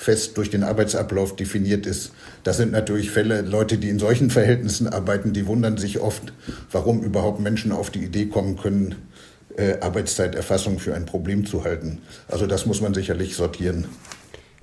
fest durch den Arbeitsablauf definiert ist. Das sind natürlich Fälle, Leute, die in solchen Verhältnissen arbeiten, die wundern sich oft, warum überhaupt Menschen auf die Idee kommen können, äh, Arbeitszeiterfassung für ein Problem zu halten. Also das muss man sicherlich sortieren.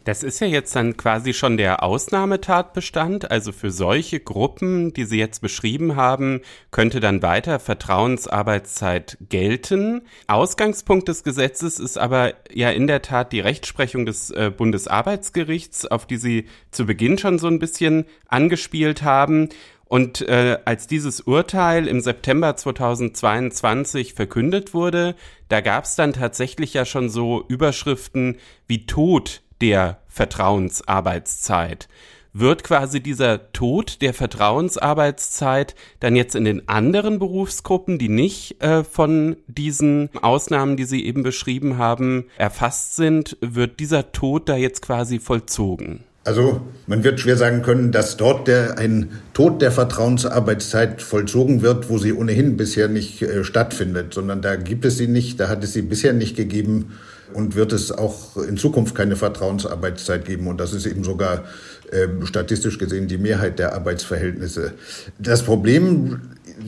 Das ist ja jetzt dann quasi schon der Ausnahmetatbestand. Also für solche Gruppen, die Sie jetzt beschrieben haben, könnte dann weiter Vertrauensarbeitszeit gelten. Ausgangspunkt des Gesetzes ist aber ja in der Tat die Rechtsprechung des äh, Bundesarbeitsgerichts, auf die Sie zu Beginn schon so ein bisschen angespielt haben. Und äh, als dieses Urteil im September 2022 verkündet wurde, da gab es dann tatsächlich ja schon so Überschriften wie Tod der Vertrauensarbeitszeit. Wird quasi dieser Tod der Vertrauensarbeitszeit dann jetzt in den anderen Berufsgruppen, die nicht äh, von diesen Ausnahmen, die Sie eben beschrieben haben, erfasst sind, wird dieser Tod da jetzt quasi vollzogen? Also man wird schwer sagen können, dass dort der, ein Tod der Vertrauensarbeitszeit vollzogen wird, wo sie ohnehin bisher nicht äh, stattfindet, sondern da gibt es sie nicht, da hat es sie bisher nicht gegeben und wird es auch in Zukunft keine Vertrauensarbeitszeit geben. Und das ist eben sogar äh, statistisch gesehen die Mehrheit der Arbeitsverhältnisse. Das Problem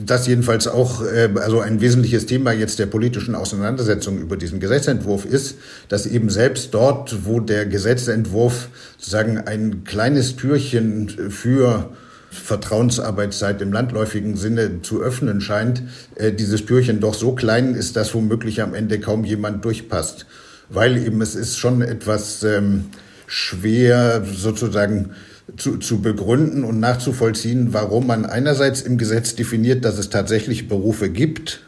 das jedenfalls auch äh, also ein wesentliches Thema jetzt der politischen Auseinandersetzung über diesen Gesetzentwurf ist, dass eben selbst dort, wo der Gesetzentwurf sozusagen ein kleines Türchen für Vertrauensarbeitszeit im landläufigen Sinne zu öffnen scheint, äh, dieses Türchen doch so klein ist, dass womöglich am Ende kaum jemand durchpasst. Weil eben es ist schon etwas ähm, schwer sozusagen zu, zu begründen und nachzuvollziehen, warum man einerseits im Gesetz definiert, dass es tatsächlich Berufe gibt,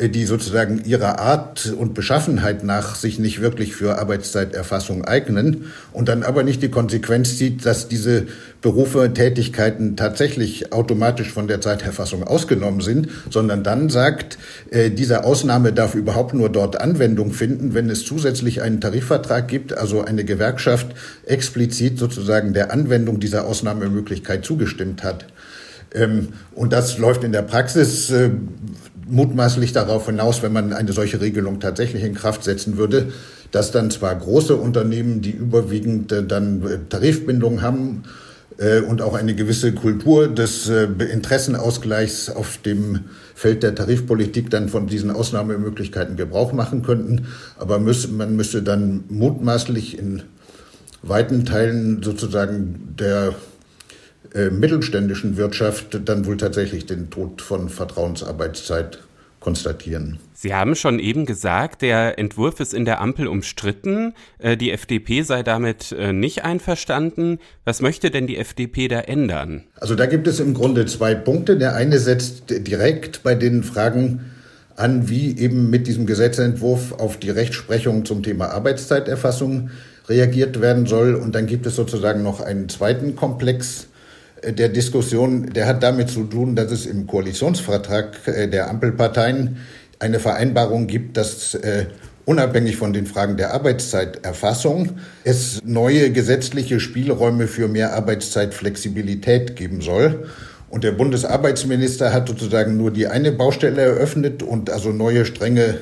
die sozusagen ihrer Art und Beschaffenheit nach sich nicht wirklich für Arbeitszeiterfassung eignen und dann aber nicht die Konsequenz zieht, dass diese Berufe, Tätigkeiten tatsächlich automatisch von der Zeiterfassung ausgenommen sind, sondern dann sagt, äh, diese Ausnahme darf überhaupt nur dort Anwendung finden, wenn es zusätzlich einen Tarifvertrag gibt, also eine Gewerkschaft explizit sozusagen der Anwendung dieser Ausnahmemöglichkeit zugestimmt hat. Ähm, und das läuft in der Praxis äh, mutmaßlich darauf hinaus, wenn man eine solche Regelung tatsächlich in Kraft setzen würde, dass dann zwar große Unternehmen, die überwiegend äh, dann äh, Tarifbindung haben äh, und auch eine gewisse Kultur des Interessenausgleichs auf dem Feld der Tarifpolitik dann von diesen Ausnahmemöglichkeiten Gebrauch machen könnten. Aber man müsste dann mutmaßlich in weiten Teilen sozusagen der mittelständischen Wirtschaft dann wohl tatsächlich den Tod von Vertrauensarbeitszeit konstatieren. Sie haben schon eben gesagt, der Entwurf ist in der Ampel umstritten. Äh, die FDP sei damit äh, nicht einverstanden. Was möchte denn die FDP da ändern? Also da gibt es im Grunde zwei Punkte. Der eine setzt direkt bei den Fragen an, wie eben mit diesem Gesetzentwurf auf die Rechtsprechung zum Thema Arbeitszeiterfassung reagiert werden soll. Und dann gibt es sozusagen noch einen zweiten Komplex äh, der Diskussion, der hat damit zu tun, dass es im Koalitionsvertrag der Ampelparteien eine Vereinbarung gibt, dass äh, unabhängig von den Fragen der Arbeitszeiterfassung es neue gesetzliche Spielräume für mehr Arbeitszeitflexibilität geben soll. Und der Bundesarbeitsminister hat sozusagen nur die eine Baustelle eröffnet und also neue strenge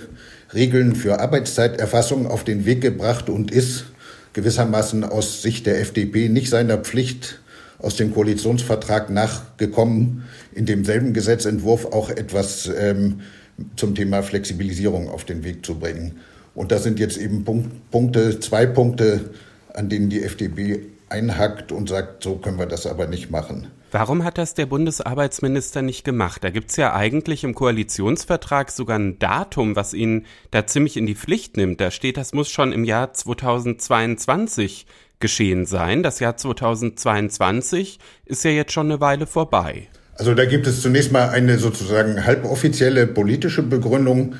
Regeln für Arbeitszeiterfassung auf den Weg gebracht und ist gewissermaßen aus Sicht der FDP nicht seiner Pflicht aus dem Koalitionsvertrag nachgekommen, in demselben Gesetzentwurf auch etwas ähm, zum Thema Flexibilisierung auf den Weg zu bringen. Und das sind jetzt eben Punkte, zwei Punkte, an denen die FDP einhackt und sagt, so können wir das aber nicht machen. Warum hat das der Bundesarbeitsminister nicht gemacht? Da gibt es ja eigentlich im Koalitionsvertrag sogar ein Datum, was ihn da ziemlich in die Pflicht nimmt. Da steht, das muss schon im Jahr 2022 geschehen sein. Das Jahr 2022 ist ja jetzt schon eine Weile vorbei. Also da gibt es zunächst mal eine sozusagen halboffizielle politische Begründung,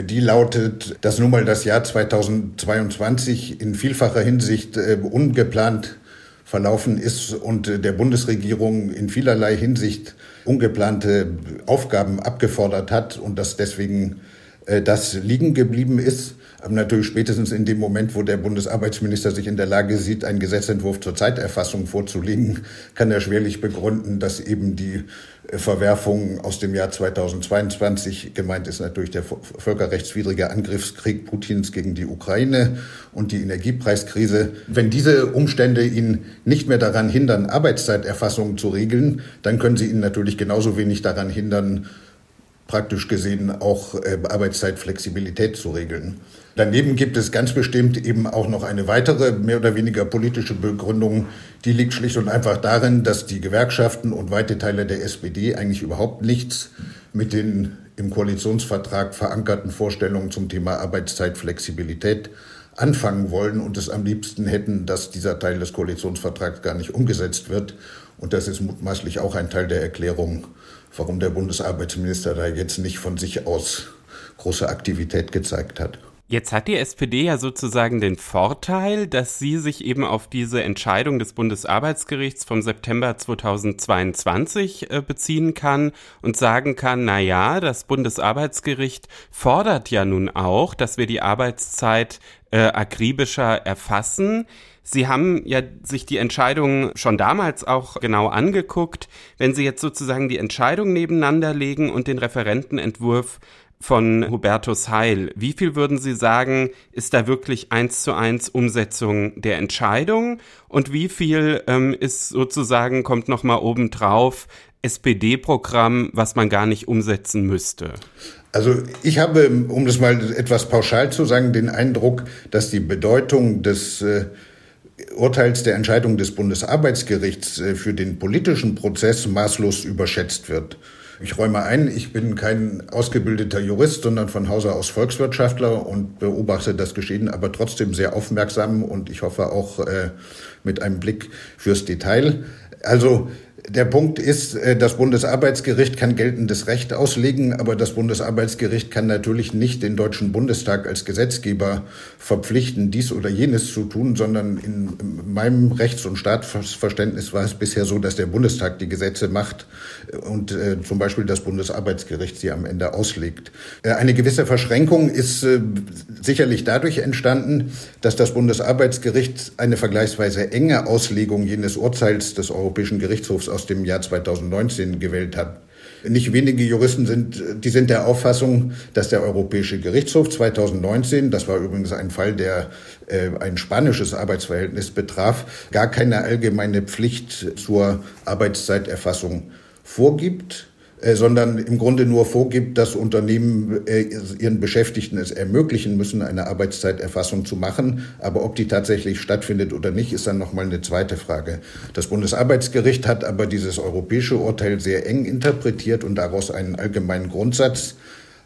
die lautet, dass nun mal das Jahr 2022 in vielfacher Hinsicht äh, ungeplant verlaufen ist und der Bundesregierung in vielerlei Hinsicht ungeplante Aufgaben abgefordert hat und dass deswegen äh, das liegen geblieben ist. Aber natürlich spätestens in dem Moment, wo der Bundesarbeitsminister sich in der Lage sieht, einen Gesetzentwurf zur Zeiterfassung vorzulegen, kann er schwerlich begründen, dass eben die Verwerfung aus dem Jahr 2022 gemeint ist natürlich der völkerrechtswidrige Angriffskrieg Putins gegen die Ukraine und die Energiepreiskrise. Wenn diese Umstände ihn nicht mehr daran hindern, Arbeitszeiterfassungen zu regeln, dann können sie ihn natürlich genauso wenig daran hindern, praktisch gesehen auch äh, Arbeitszeitflexibilität zu regeln. Daneben gibt es ganz bestimmt eben auch noch eine weitere, mehr oder weniger politische Begründung. Die liegt schlicht und einfach darin, dass die Gewerkschaften und weite Teile der SPD eigentlich überhaupt nichts mit den im Koalitionsvertrag verankerten Vorstellungen zum Thema Arbeitszeitflexibilität anfangen wollen und es am liebsten hätten, dass dieser Teil des Koalitionsvertrags gar nicht umgesetzt wird. Und das ist mutmaßlich auch ein Teil der Erklärung, warum der Bundesarbeitsminister da jetzt nicht von sich aus große Aktivität gezeigt hat. Jetzt hat die SPD ja sozusagen den Vorteil, dass sie sich eben auf diese Entscheidung des Bundesarbeitsgerichts vom September 2022 äh, beziehen kann und sagen kann, na ja, das Bundesarbeitsgericht fordert ja nun auch, dass wir die Arbeitszeit äh, akribischer erfassen. Sie haben ja sich die Entscheidung schon damals auch genau angeguckt. Wenn Sie jetzt sozusagen die Entscheidung nebeneinander legen und den Referentenentwurf von Hubertus Heil. Wie viel würden Sie sagen, ist da wirklich eins zu eins Umsetzung der Entscheidung? Und wie viel ähm, ist sozusagen, kommt nochmal obendrauf, SPD-Programm, was man gar nicht umsetzen müsste? Also ich habe, um das mal etwas pauschal zu sagen, den Eindruck, dass die Bedeutung des äh, Urteils der Entscheidung des Bundesarbeitsgerichts äh, für den politischen Prozess maßlos überschätzt wird. Ich räume ein, ich bin kein ausgebildeter Jurist, sondern von Hause aus Volkswirtschaftler und beobachte das Geschehen aber trotzdem sehr aufmerksam und ich hoffe auch äh, mit einem Blick fürs Detail. Also der Punkt ist, äh, das Bundesarbeitsgericht kann geltendes Recht auslegen, aber das Bundesarbeitsgericht kann natürlich nicht den Deutschen Bundestag als Gesetzgeber verpflichten, dies oder jenes zu tun, sondern in meinem Rechts- und Staatsverständnis war es bisher so, dass der Bundestag die Gesetze macht und äh, zum Beispiel das Bundesarbeitsgericht sie am Ende auslegt. Äh, eine gewisse Verschränkung ist äh, sicherlich dadurch entstanden, dass das Bundesarbeitsgericht eine vergleichsweise enge Auslegung jenes Urteils des Europäischen Gerichtshofs aus dem Jahr 2019 gewählt hat. Nicht wenige Juristen sind, die sind der Auffassung, dass der Europäische Gerichtshof 2019, das war übrigens ein Fall, der äh, ein spanisches Arbeitsverhältnis betraf, gar keine allgemeine Pflicht zur Arbeitszeiterfassung vorgibt, sondern im Grunde nur vorgibt, dass Unternehmen äh, ihren Beschäftigten es ermöglichen müssen, eine Arbeitszeiterfassung zu machen. Aber ob die tatsächlich stattfindet oder nicht, ist dann nochmal eine zweite Frage. Das Bundesarbeitsgericht hat aber dieses europäische Urteil sehr eng interpretiert und daraus einen allgemeinen Grundsatz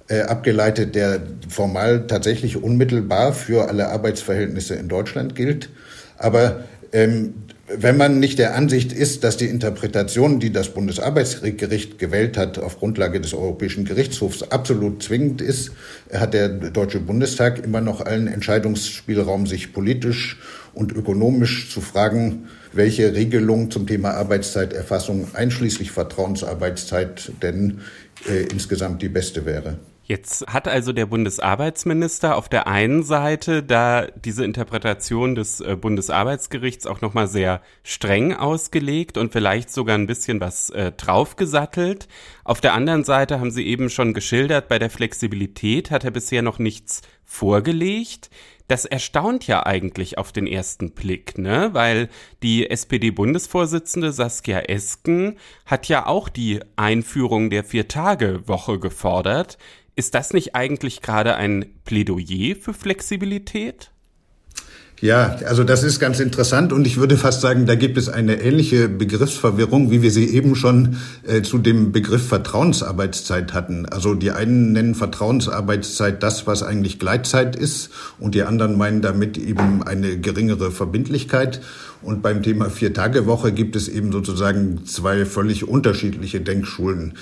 äh, abgeleitet, der formal tatsächlich unmittelbar für alle Arbeitsverhältnisse in Deutschland gilt. Aber ähm, wenn man nicht der Ansicht ist, dass die Interpretation, die das Bundesarbeitsgericht gewählt hat, auf Grundlage des Europäischen Gerichtshofs absolut zwingend ist, hat der Deutsche Bundestag immer noch allen Entscheidungsspielraum, sich politisch und ökonomisch zu fragen, welche Regelung zum Thema Arbeitszeiterfassung einschließlich Vertrauensarbeitszeit denn äh, insgesamt die beste wäre. Jetzt hat also der Bundesarbeitsminister auf der einen Seite da diese Interpretation des äh, Bundesarbeitsgerichts auch nochmal sehr streng ausgelegt und vielleicht sogar ein bisschen was äh, draufgesattelt. Auf der anderen Seite haben Sie eben schon geschildert, bei der Flexibilität hat er bisher noch nichts vorgelegt. Das erstaunt ja eigentlich auf den ersten Blick, ne? Weil die SPD-Bundesvorsitzende Saskia Esken hat ja auch die Einführung der Vier-Tage-Woche gefordert. Ist das nicht eigentlich gerade ein Plädoyer für Flexibilität? Ja, also das ist ganz interessant und ich würde fast sagen, da gibt es eine ähnliche Begriffsverwirrung, wie wir sie eben schon äh, zu dem Begriff Vertrauensarbeitszeit hatten. Also die einen nennen Vertrauensarbeitszeit das, was eigentlich Gleitzeit ist und die anderen meinen damit eben eine geringere Verbindlichkeit. Und beim Thema Vier-Tage-Woche gibt es eben sozusagen zwei völlig unterschiedliche Denkschulen.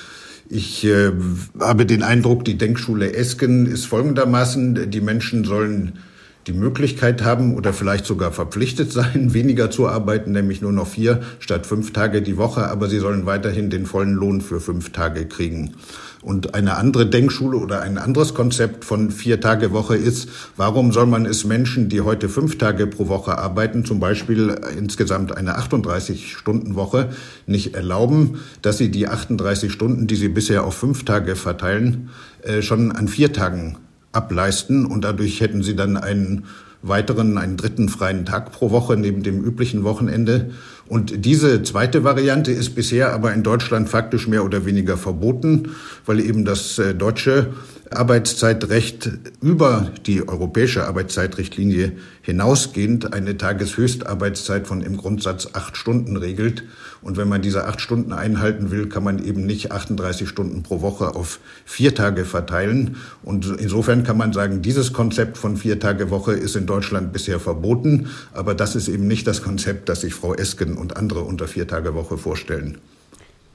Ich äh, habe den Eindruck, die Denkschule Esken ist folgendermaßen, die Menschen sollen die Möglichkeit haben oder vielleicht sogar verpflichtet sein, *laughs* weniger zu arbeiten, nämlich nur noch vier statt fünf Tage die Woche, aber sie sollen weiterhin den vollen Lohn für fünf Tage kriegen. Und eine andere Denkschule oder ein anderes Konzept von vier Tage Woche ist, warum soll man es Menschen, die heute fünf Tage pro Woche arbeiten, zum Beispiel insgesamt eine 38 Stunden Woche, nicht erlauben, dass sie die 38 Stunden, die sie bisher auf fünf Tage verteilen, äh, schon an vier Tagen ableisten? Und dadurch hätten sie dann einen weiteren, einen dritten freien Tag pro Woche neben dem üblichen Wochenende. Und diese zweite Variante ist bisher aber in Deutschland faktisch mehr oder weniger verboten, weil eben das äh, deutsche Arbeitszeitrecht über die europäische Arbeitszeitrichtlinie hinausgehend eine Tageshöchstarbeitszeit von im Grundsatz acht Stunden regelt. Und wenn man diese acht Stunden einhalten will, kann man eben nicht 38 Stunden pro Woche auf vier Tage verteilen. Und insofern kann man sagen, dieses Konzept von vier Tage Woche ist in Deutschland bisher verboten. Aber das ist eben nicht das Konzept, das sich Frau Esken und andere unter vier Tage Woche vorstellen.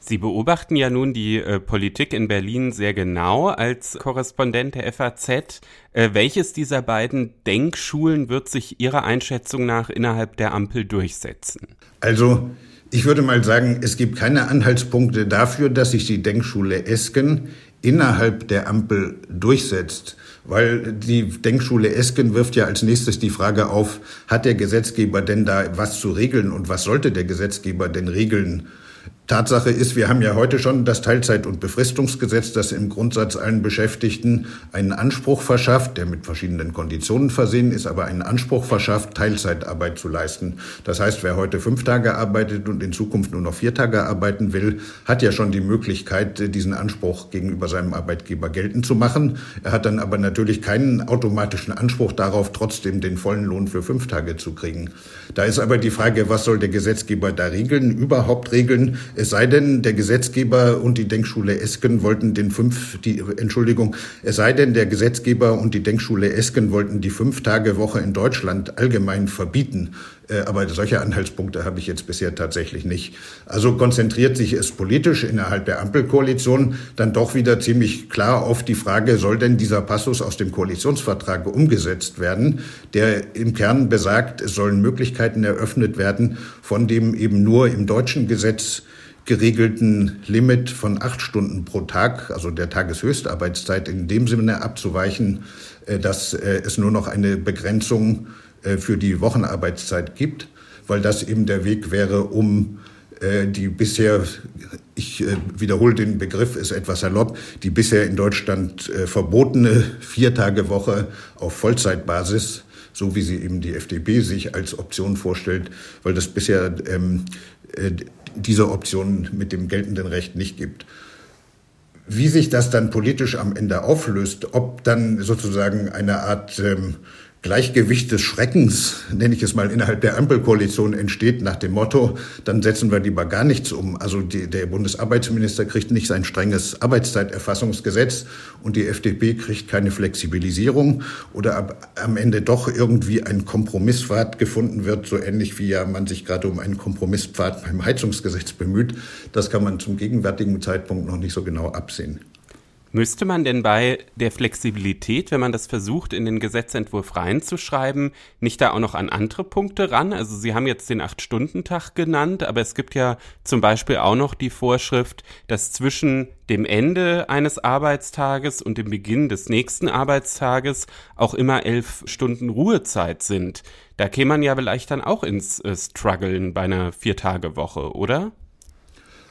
Sie beobachten ja nun die äh, Politik in Berlin sehr genau als Korrespondent der FAZ. Äh, welches dieser beiden Denkschulen wird sich Ihrer Einschätzung nach innerhalb der Ampel durchsetzen? Also, ich würde mal sagen, es gibt keine Anhaltspunkte dafür, dass sich die Denkschule Esken innerhalb der Ampel durchsetzt. Weil die Denkschule Esken wirft ja als nächstes die Frage auf, hat der Gesetzgeber denn da was zu regeln und was sollte der Gesetzgeber denn regeln? Tatsache ist, wir haben ja heute schon das Teilzeit- und Befristungsgesetz, das im Grundsatz allen Beschäftigten einen Anspruch verschafft, der mit verschiedenen Konditionen versehen ist, aber einen Anspruch verschafft, Teilzeitarbeit zu leisten. Das heißt, wer heute fünf Tage arbeitet und in Zukunft nur noch vier Tage arbeiten will, hat ja schon die Möglichkeit, diesen Anspruch gegenüber seinem Arbeitgeber geltend zu machen. Er hat dann aber natürlich keinen automatischen Anspruch darauf, trotzdem den vollen Lohn für fünf Tage zu kriegen. Da ist aber die Frage, was soll der Gesetzgeber da regeln, überhaupt regeln? Es sei denn, der Gesetzgeber und die Denkschule Esken wollten den fünf, die, Entschuldigung, es sei denn, der Gesetzgeber und die Denkschule Esken wollten die Fünf-Tage-Woche in Deutschland allgemein verbieten. Äh, aber solche Anhaltspunkte habe ich jetzt bisher tatsächlich nicht. Also konzentriert sich es politisch innerhalb der Ampelkoalition dann doch wieder ziemlich klar auf die Frage, soll denn dieser Passus aus dem Koalitionsvertrag umgesetzt werden, der im Kern besagt, es sollen Möglichkeiten eröffnet werden, von dem eben nur im deutschen Gesetz geregelten Limit von acht Stunden pro Tag, also der Tageshöchstarbeitszeit, in dem Sinne abzuweichen, äh, dass äh, es nur noch eine Begrenzung äh, für die Wochenarbeitszeit gibt, weil das eben der Weg wäre, um die bisher, ich wiederhole den Begriff, ist etwas salopp, die bisher in Deutschland verbotene Viertagewoche auf Vollzeitbasis, so wie sie eben die FDP sich als Option vorstellt, weil das bisher ähm, diese Option mit dem geltenden Recht nicht gibt. Wie sich das dann politisch am Ende auflöst, ob dann sozusagen eine Art ähm, Gleichgewicht des Schreckens, nenne ich es mal, innerhalb der Ampelkoalition entsteht nach dem Motto, dann setzen wir lieber gar nichts um. Also die, der Bundesarbeitsminister kriegt nicht sein strenges Arbeitszeiterfassungsgesetz und die FDP kriegt keine Flexibilisierung oder ab, am Ende doch irgendwie ein Kompromisspfad gefunden wird, so ähnlich wie ja man sich gerade um einen Kompromisspfad beim Heizungsgesetz bemüht. Das kann man zum gegenwärtigen Zeitpunkt noch nicht so genau absehen. Müsste man denn bei der Flexibilität, wenn man das versucht, in den Gesetzentwurf reinzuschreiben, nicht da auch noch an andere Punkte ran? Also Sie haben jetzt den Acht-Stunden-Tag genannt, aber es gibt ja zum Beispiel auch noch die Vorschrift, dass zwischen dem Ende eines Arbeitstages und dem Beginn des nächsten Arbeitstages auch immer elf Stunden Ruhezeit sind. Da käme man ja vielleicht dann auch ins äh, Struggeln bei einer Viertagewoche, oder?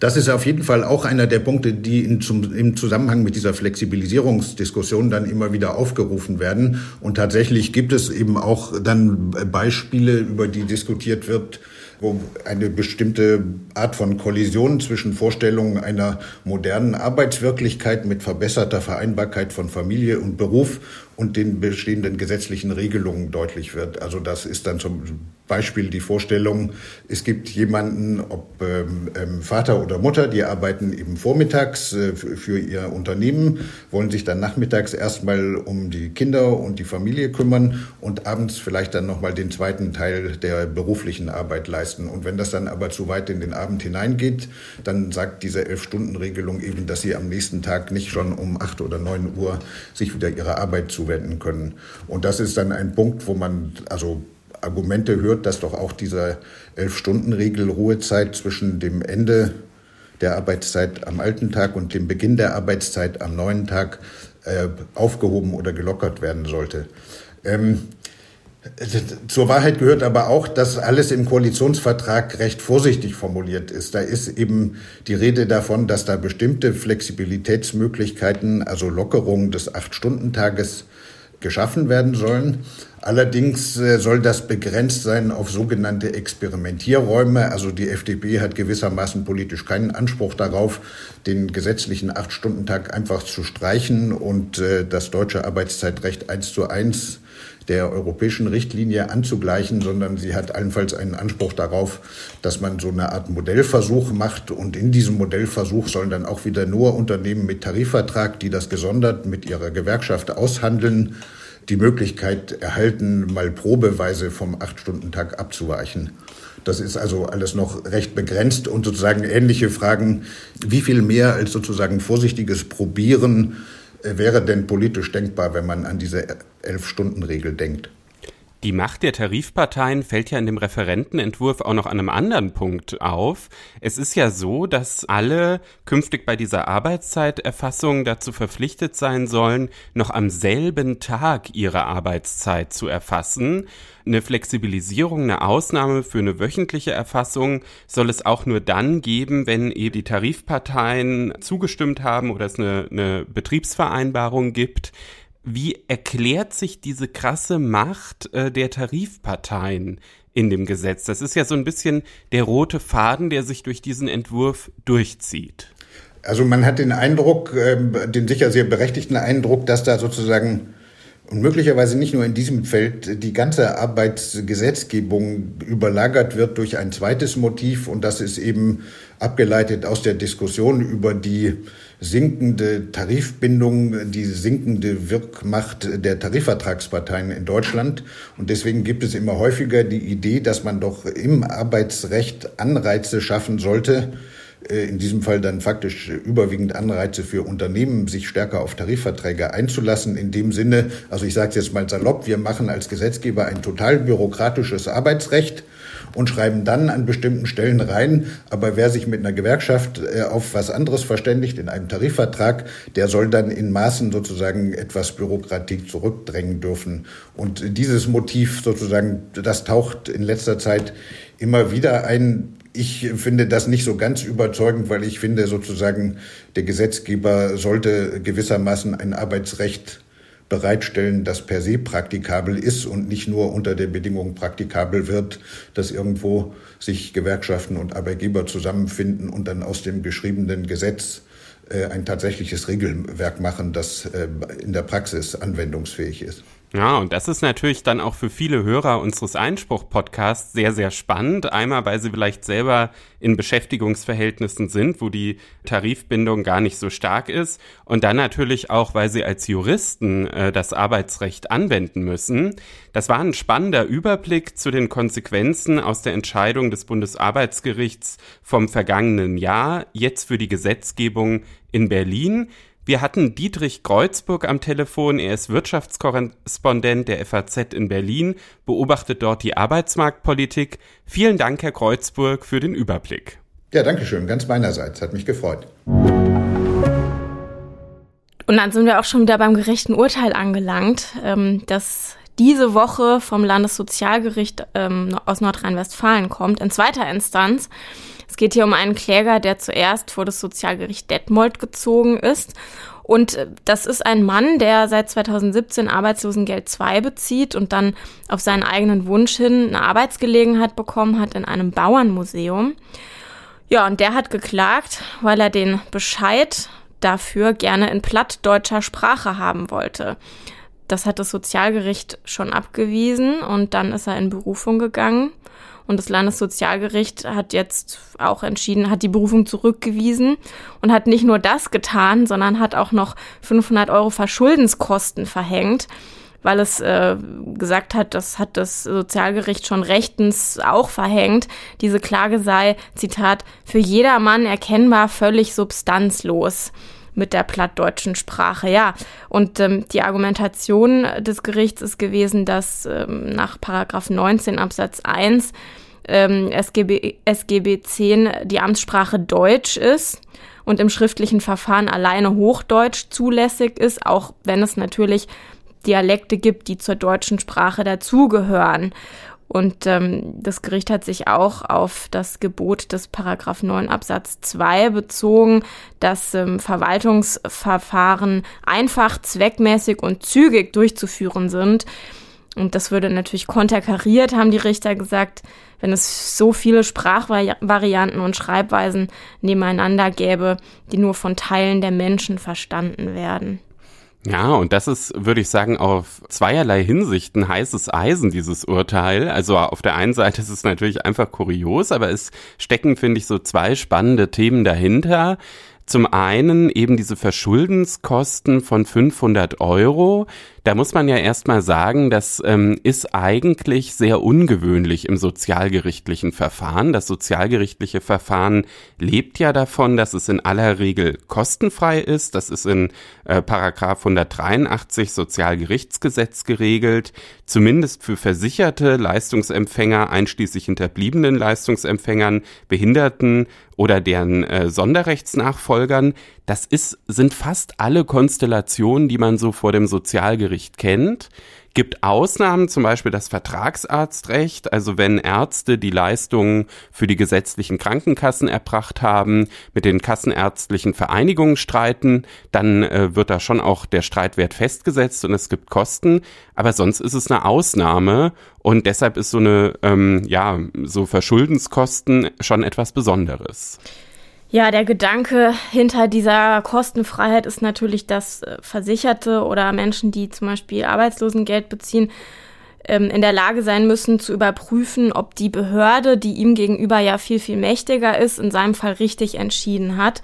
Das ist auf jeden Fall auch einer der Punkte, die in, zum, im Zusammenhang mit dieser Flexibilisierungsdiskussion dann immer wieder aufgerufen werden. Und tatsächlich gibt es eben auch dann Beispiele, über die diskutiert wird, wo eine bestimmte Art von Kollision zwischen Vorstellungen einer modernen Arbeitswirklichkeit mit verbesserter Vereinbarkeit von Familie und Beruf und den bestehenden gesetzlichen Regelungen deutlich wird. Also das ist dann zum Beispiel die Vorstellung, es gibt jemanden, ob ähm, ähm, Vater oder Mutter, die arbeiten eben vormittags äh, für ihr Unternehmen, wollen sich dann nachmittags erstmal um die Kinder und die Familie kümmern und abends vielleicht dann nochmal den zweiten Teil der beruflichen Arbeit leisten. Und wenn das dann aber zu weit in den Abend hineingeht, dann sagt diese Elf-Stunden-Regelung eben, dass sie am nächsten Tag nicht schon um acht oder neun Uhr sich wieder ihrer Arbeit zuwenden können. Und das ist dann ein Punkt, wo man also Argumente hört, dass doch auch diese Elf-Stunden-Regel Ruhezeit zwischen dem Ende der Arbeitszeit am alten Tag und dem Beginn der Arbeitszeit am neuen Tag äh, aufgehoben oder gelockert werden sollte. Ähm, zur Wahrheit gehört aber auch, dass alles im Koalitionsvertrag recht vorsichtig formuliert ist. Da ist eben die Rede davon, dass da bestimmte Flexibilitätsmöglichkeiten, also Lockerungen des Acht-Stunden-Tages geschaffen werden sollen. Allerdings äh, soll das begrenzt sein auf sogenannte Experimentierräume. Also die FDP hat gewissermaßen politisch keinen Anspruch darauf, den gesetzlichen Acht-Stunden-Tag einfach zu streichen und äh, das deutsche Arbeitszeitrecht eins zu eins der europäischen Richtlinie anzugleichen, sondern sie hat allenfalls einen Anspruch darauf, dass man so eine Art Modellversuch macht. Und in diesem Modellversuch sollen dann auch wieder nur Unternehmen mit Tarifvertrag, die das gesondert mit ihrer Gewerkschaft aushandeln, die Möglichkeit erhalten, mal probeweise vom Acht-Stunden-Tag abzuweichen. Das ist also alles noch recht begrenzt und sozusagen ähnliche Fragen, wie viel mehr als sozusagen vorsichtiges Probieren äh, wäre denn politisch denkbar, wenn man an diese Elf-Stunden-Regel denkt? Die Macht der Tarifparteien fällt ja in dem Referentenentwurf auch noch an einem anderen Punkt auf. Es ist ja so, dass alle künftig bei dieser Arbeitszeiterfassung dazu verpflichtet sein sollen, noch am selben Tag ihre Arbeitszeit zu erfassen. Eine Flexibilisierung, eine Ausnahme für eine wöchentliche Erfassung soll es auch nur dann geben, wenn eben die Tarifparteien zugestimmt haben oder es eine, eine Betriebsvereinbarung gibt. Wie erklärt sich diese krasse Macht äh, der Tarifparteien in dem Gesetz? Das ist ja so ein bisschen der rote Faden, der sich durch diesen Entwurf durchzieht. Also man hat den Eindruck, äh, den sicher sehr berechtigten Eindruck, dass da sozusagen und möglicherweise nicht nur in diesem Feld die ganze Arbeitsgesetzgebung überlagert wird durch ein zweites Motiv und das ist eben abgeleitet aus der Diskussion über die sinkende Tarifbindung, die sinkende Wirkmacht der Tarifvertragsparteien in Deutschland. Und deswegen gibt es immer häufiger die Idee, dass man doch im Arbeitsrecht Anreize schaffen sollte, äh, in diesem Fall dann faktisch überwiegend Anreize für Unternehmen, sich stärker auf Tarifverträge einzulassen. In dem Sinne, also ich sage es jetzt mal salopp, wir machen als Gesetzgeber ein total bürokratisches Arbeitsrecht und schreiben dann an bestimmten Stellen rein, aber wer sich mit einer Gewerkschaft äh, auf was anderes verständigt in einem Tarifvertrag, der soll dann in Maßen sozusagen etwas Bürokratie zurückdrängen dürfen. Und dieses Motiv sozusagen, das taucht in letzter Zeit immer wieder ein. Ich finde das nicht so ganz überzeugend, weil ich finde sozusagen, der Gesetzgeber sollte gewissermaßen ein Arbeitsrecht bereitstellen, das per se praktikabel ist und nicht nur unter der Bedingung praktikabel wird, dass irgendwo sich Gewerkschaften und Arbeitgeber zusammenfinden und dann aus dem geschriebenen Gesetz äh, ein tatsächliches Regelwerk machen, das äh, in der Praxis anwendungsfähig ist. Ja, und das ist natürlich dann auch für viele Hörer unseres Einspruch-Podcasts sehr, sehr spannend. Einmal, weil sie vielleicht selber in Beschäftigungsverhältnissen sind, wo die Tarifbindung gar nicht so stark ist. Und dann natürlich auch, weil sie als Juristen äh, das Arbeitsrecht anwenden müssen. Das war ein spannender Überblick zu den Konsequenzen aus der Entscheidung des Bundesarbeitsgerichts vom vergangenen Jahr, jetzt für die Gesetzgebung in Berlin. Wir hatten Dietrich Kreuzburg am Telefon. Er ist Wirtschaftskorrespondent der FAZ in Berlin, beobachtet dort die Arbeitsmarktpolitik. Vielen Dank, Herr Kreuzburg, für den Überblick. Ja, danke schön. Ganz meinerseits. Hat mich gefreut. Und dann sind wir auch schon wieder beim gerechten Urteil angelangt, ähm, das diese Woche vom Landessozialgericht ähm, aus Nordrhein-Westfalen kommt, in zweiter Instanz. Es geht hier um einen Kläger, der zuerst vor das Sozialgericht Detmold gezogen ist. Und äh, das ist ein Mann, der seit 2017 Arbeitslosengeld 2 bezieht und dann auf seinen eigenen Wunsch hin eine Arbeitsgelegenheit bekommen hat in einem Bauernmuseum. Ja, und der hat geklagt, weil er den Bescheid dafür gerne in plattdeutscher Sprache haben wollte. Das hat das Sozialgericht schon abgewiesen und dann ist er in Berufung gegangen. Und das Landessozialgericht hat jetzt auch entschieden, hat die Berufung zurückgewiesen und hat nicht nur das getan, sondern hat auch noch 500 Euro Verschuldenskosten verhängt, weil es äh, gesagt hat, das hat das Sozialgericht schon rechtens auch verhängt. Diese Klage sei, Zitat, für jedermann erkennbar völlig substanzlos mit der plattdeutschen Sprache. Ja, und ähm, die Argumentation des Gerichts ist gewesen, dass ähm, nach Paragraph 19 Absatz 1 ähm, SGB, SGB 10 die Amtssprache Deutsch ist und im schriftlichen Verfahren alleine Hochdeutsch zulässig ist, auch wenn es natürlich Dialekte gibt, die zur deutschen Sprache dazugehören. Und ähm, das Gericht hat sich auch auf das Gebot des Paragraph 9 Absatz 2 bezogen, dass ähm, Verwaltungsverfahren einfach, zweckmäßig und zügig durchzuführen sind. Und das würde natürlich konterkariert, haben die Richter gesagt, wenn es so viele Sprachvarianten und Schreibweisen nebeneinander gäbe, die nur von Teilen der Menschen verstanden werden. Ja, und das ist, würde ich sagen, auf zweierlei Hinsichten heißes Eisen, dieses Urteil. Also auf der einen Seite ist es natürlich einfach kurios, aber es stecken, finde ich, so zwei spannende Themen dahinter. Zum einen eben diese Verschuldenskosten von 500 Euro. Da muss man ja erstmal sagen, das ähm, ist eigentlich sehr ungewöhnlich im sozialgerichtlichen Verfahren. Das sozialgerichtliche Verfahren lebt ja davon, dass es in aller Regel kostenfrei ist. Das ist in äh, Paragraph 183 Sozialgerichtsgesetz geregelt. Zumindest für versicherte Leistungsempfänger, einschließlich hinterbliebenen Leistungsempfängern, Behinderten oder deren äh, Sonderrechtsnachfolgern. Das ist, sind fast alle Konstellationen, die man so vor dem Sozialgericht kennt. Gibt Ausnahmen, zum Beispiel das Vertragsarztrecht, also wenn Ärzte die Leistungen für die gesetzlichen Krankenkassen erbracht haben, mit den kassenärztlichen Vereinigungen streiten, dann äh, wird da schon auch der Streitwert festgesetzt und es gibt Kosten, aber sonst ist es eine Ausnahme und deshalb ist so eine, ähm, ja, so Verschuldenskosten schon etwas Besonderes. Ja, der Gedanke hinter dieser Kostenfreiheit ist natürlich, dass äh, Versicherte oder Menschen, die zum Beispiel Arbeitslosengeld beziehen, ähm, in der Lage sein müssen zu überprüfen, ob die Behörde, die ihm gegenüber ja viel, viel mächtiger ist, in seinem Fall richtig entschieden hat.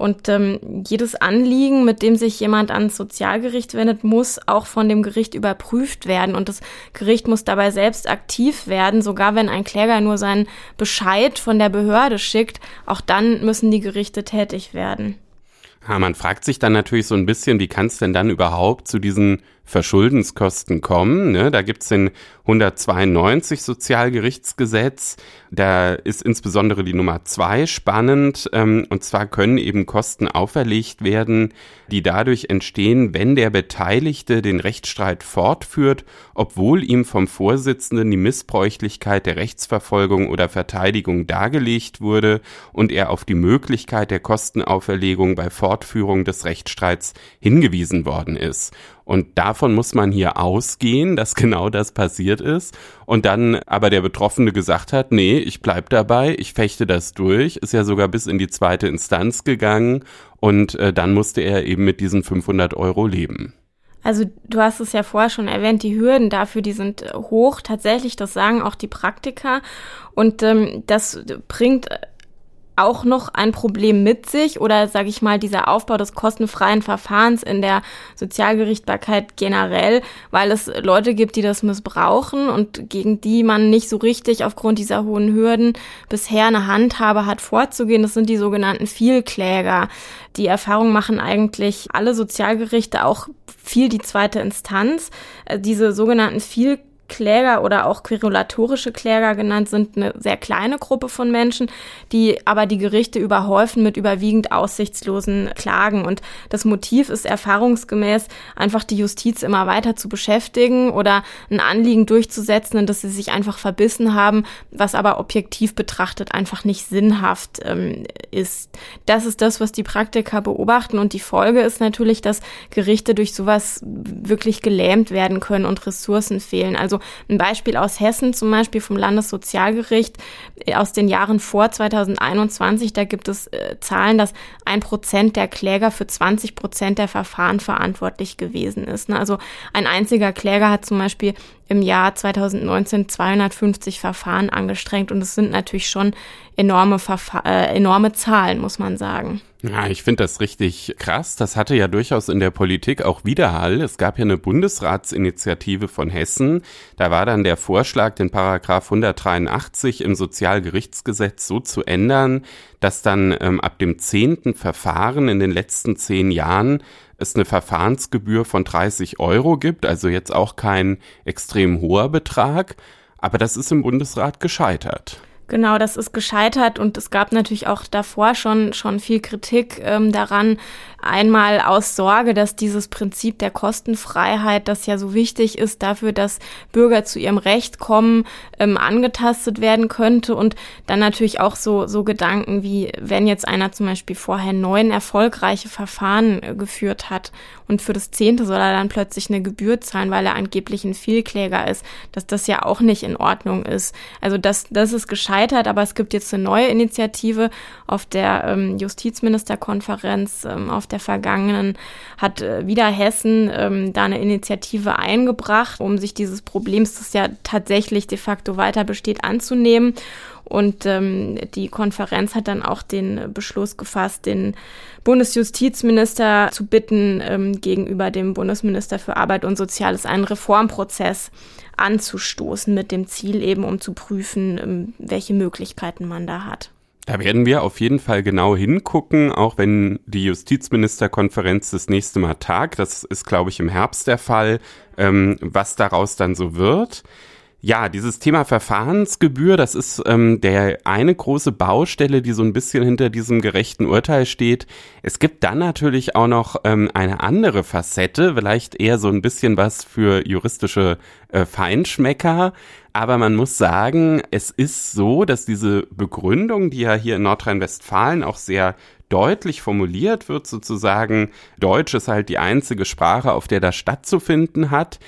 Und ähm, jedes Anliegen, mit dem sich jemand ans Sozialgericht wendet, muss auch von dem Gericht überprüft werden. Und das Gericht muss dabei selbst aktiv werden, sogar wenn ein Kläger nur seinen Bescheid von der Behörde schickt. Auch dann müssen die Gerichte tätig werden. Ja, man fragt sich dann natürlich so ein bisschen, wie kann es denn dann überhaupt zu diesen Verschuldenskosten kommen. Ne? Da gibt's den 192 Sozialgerichtsgesetz. Da ist insbesondere die Nummer zwei spannend. Ähm, und zwar können eben Kosten auferlegt werden, die dadurch entstehen, wenn der Beteiligte den Rechtsstreit fortführt, obwohl ihm vom Vorsitzenden die Missbräuchlichkeit der Rechtsverfolgung oder Verteidigung dargelegt wurde und er auf die Möglichkeit der Kostenauferlegung bei Fortführung des Rechtsstreits hingewiesen worden ist. Und davon muss man hier ausgehen, dass genau das passiert ist. Und dann aber der Betroffene gesagt hat, nee, ich bleib dabei, ich fechte das durch, ist ja sogar bis in die zweite Instanz gegangen und äh, dann musste er eben mit diesen 500 Euro leben. Also du hast es ja vorher schon erwähnt, die Hürden dafür, die sind hoch. Tatsächlich, das sagen auch die Praktiker. Und ähm, das bringt auch noch ein Problem mit sich oder sage ich mal dieser Aufbau des kostenfreien Verfahrens in der Sozialgerichtbarkeit generell, weil es Leute gibt, die das missbrauchen und gegen die man nicht so richtig aufgrund dieser hohen Hürden bisher eine Handhabe hat vorzugehen. Das sind die sogenannten Vielkläger. Die Erfahrung machen eigentlich alle Sozialgerichte auch viel die zweite Instanz. Äh, diese sogenannten Vielkläger Kläger oder auch querulatorische Kläger genannt sind eine sehr kleine Gruppe von Menschen, die aber die Gerichte überhäufen mit überwiegend aussichtslosen Klagen. Und das Motiv ist erfahrungsgemäß einfach die Justiz immer weiter zu beschäftigen oder ein Anliegen durchzusetzen, in das sie sich einfach verbissen haben, was aber objektiv betrachtet einfach nicht sinnhaft ähm, ist. Das ist das, was die Praktiker beobachten und die Folge ist natürlich, dass Gerichte durch sowas wirklich gelähmt werden können und Ressourcen fehlen. Also ein Beispiel aus Hessen zum Beispiel vom Landessozialgericht äh, aus den Jahren vor 2021, da gibt es äh, Zahlen, dass ein Prozent der Kläger für 20 Prozent der Verfahren verantwortlich gewesen ist. Ne? Also ein einziger Kläger hat zum Beispiel im Jahr 2019 250 Verfahren angestrengt und es sind natürlich schon enorme, Verfa äh, enorme Zahlen, muss man sagen. Ja, ich finde das richtig krass. Das hatte ja durchaus in der Politik auch Widerhall. Es gab ja eine Bundesratsinitiative von Hessen. Da war dann der Vorschlag, den Paragraph 183 im Sozialgerichtsgesetz so zu ändern, dass dann ähm, ab dem zehnten Verfahren in den letzten zehn Jahren es eine Verfahrensgebühr von 30 Euro gibt, also jetzt auch kein extrem hoher Betrag. Aber das ist im Bundesrat gescheitert. Genau, das ist gescheitert und es gab natürlich auch davor schon, schon viel Kritik ähm, daran. Einmal aus Sorge, dass dieses Prinzip der Kostenfreiheit, das ja so wichtig ist dafür, dass Bürger zu ihrem Recht kommen, ähm, angetastet werden könnte und dann natürlich auch so, so Gedanken wie, wenn jetzt einer zum Beispiel vorher neun erfolgreiche Verfahren äh, geführt hat und für das zehnte soll er dann plötzlich eine Gebühr zahlen, weil er angeblich ein Vielkläger ist, dass das ja auch nicht in Ordnung ist. Also das, das ist gescheitert, aber es gibt jetzt eine neue Initiative auf der ähm, Justizministerkonferenz, ähm, auf der vergangenen, hat äh, wieder Hessen ähm, da eine Initiative eingebracht, um sich dieses Problems, das ja tatsächlich de facto weiter besteht, anzunehmen. Und ähm, die Konferenz hat dann auch den Beschluss gefasst, den Bundesjustizminister zu bitten, ähm, gegenüber dem Bundesminister für Arbeit und Soziales einen Reformprozess anzustoßen mit dem Ziel eben, um zu prüfen, ähm, welche Möglichkeiten man da hat. Da werden wir auf jeden Fall genau hingucken, auch wenn die Justizministerkonferenz das nächste Mal tagt. Das ist, glaube ich, im Herbst der Fall, ähm, was daraus dann so wird. Ja, dieses Thema Verfahrensgebühr, das ist ähm, der eine große Baustelle, die so ein bisschen hinter diesem gerechten Urteil steht. Es gibt dann natürlich auch noch ähm, eine andere Facette, vielleicht eher so ein bisschen was für juristische äh, Feinschmecker. Aber man muss sagen, es ist so, dass diese Begründung, die ja hier in Nordrhein-Westfalen auch sehr deutlich formuliert wird, sozusagen, Deutsch ist halt die einzige Sprache, auf der das stattzufinden hat,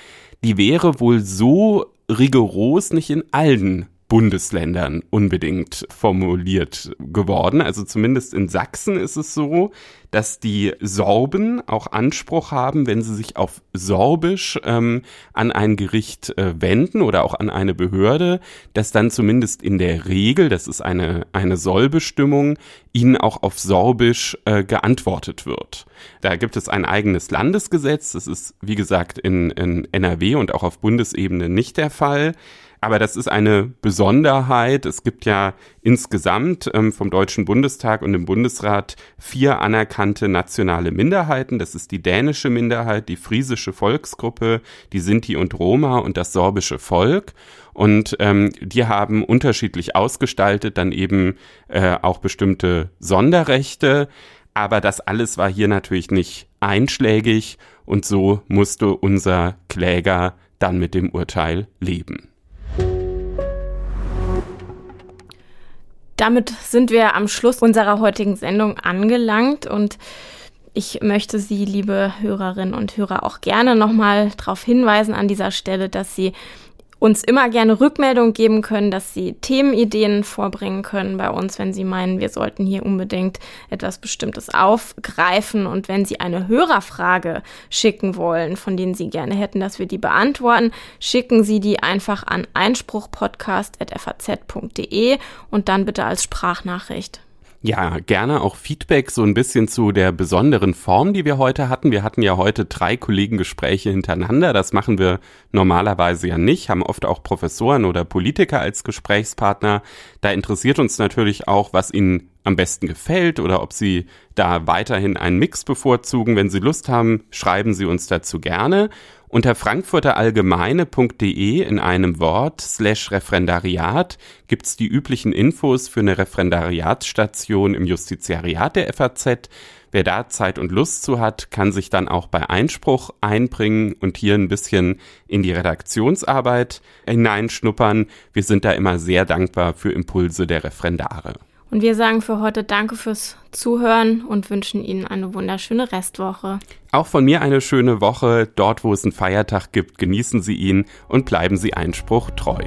die wäre wohl so rigoros nicht in allen Bundesländern unbedingt formuliert geworden. Also zumindest in Sachsen ist es so, dass die Sorben auch Anspruch haben, wenn sie sich auf Sorbisch ähm, an ein Gericht äh, wenden oder auch an eine Behörde, dass dann zumindest in der Regel, das ist eine, eine Sollbestimmung, ihnen auch auf Sorbisch äh, geantwortet wird. Da gibt es ein eigenes Landesgesetz, das ist wie gesagt in, in NRW und auch auf Bundesebene nicht der Fall. Aber das ist eine Besonderheit. Es gibt ja insgesamt ähm, vom Deutschen Bundestag und dem Bundesrat vier anerkannte nationale Minderheiten. Das ist die dänische Minderheit, die friesische Volksgruppe, die Sinti und Roma und das sorbische Volk. Und ähm, die haben unterschiedlich ausgestaltet dann eben äh, auch bestimmte Sonderrechte. Aber das alles war hier natürlich nicht einschlägig und so musste unser Kläger dann mit dem Urteil leben. Damit sind wir am Schluss unserer heutigen Sendung angelangt und ich möchte Sie, liebe Hörerinnen und Hörer, auch gerne nochmal darauf hinweisen an dieser Stelle, dass Sie uns immer gerne Rückmeldung geben können, dass Sie Themenideen vorbringen können bei uns, wenn Sie meinen, wir sollten hier unbedingt etwas Bestimmtes aufgreifen und wenn Sie eine Hörerfrage schicken wollen, von denen Sie gerne hätten, dass wir die beantworten, schicken Sie die einfach an einspruchpodcast.faz.de und dann bitte als Sprachnachricht. Ja, gerne auch Feedback so ein bisschen zu der besonderen Form, die wir heute hatten. Wir hatten ja heute drei Kollegengespräche hintereinander. Das machen wir normalerweise ja nicht, haben oft auch Professoren oder Politiker als Gesprächspartner. Da interessiert uns natürlich auch, was Ihnen am besten gefällt oder ob Sie da weiterhin einen Mix bevorzugen. Wenn Sie Lust haben, schreiben Sie uns dazu gerne. Unter frankfurterallgemeine.de in einem Wort slash Referendariat gibt's die üblichen Infos für eine Referendariatsstation im Justiziariat der FAZ. Wer da Zeit und Lust zu hat, kann sich dann auch bei Einspruch einbringen und hier ein bisschen in die Redaktionsarbeit hineinschnuppern. Wir sind da immer sehr dankbar für Impulse der Referendare. Und wir sagen für heute Danke fürs Zuhören und wünschen Ihnen eine wunderschöne Restwoche. Auch von mir eine schöne Woche. Dort, wo es einen Feiertag gibt, genießen Sie ihn und bleiben Sie Einspruch treu.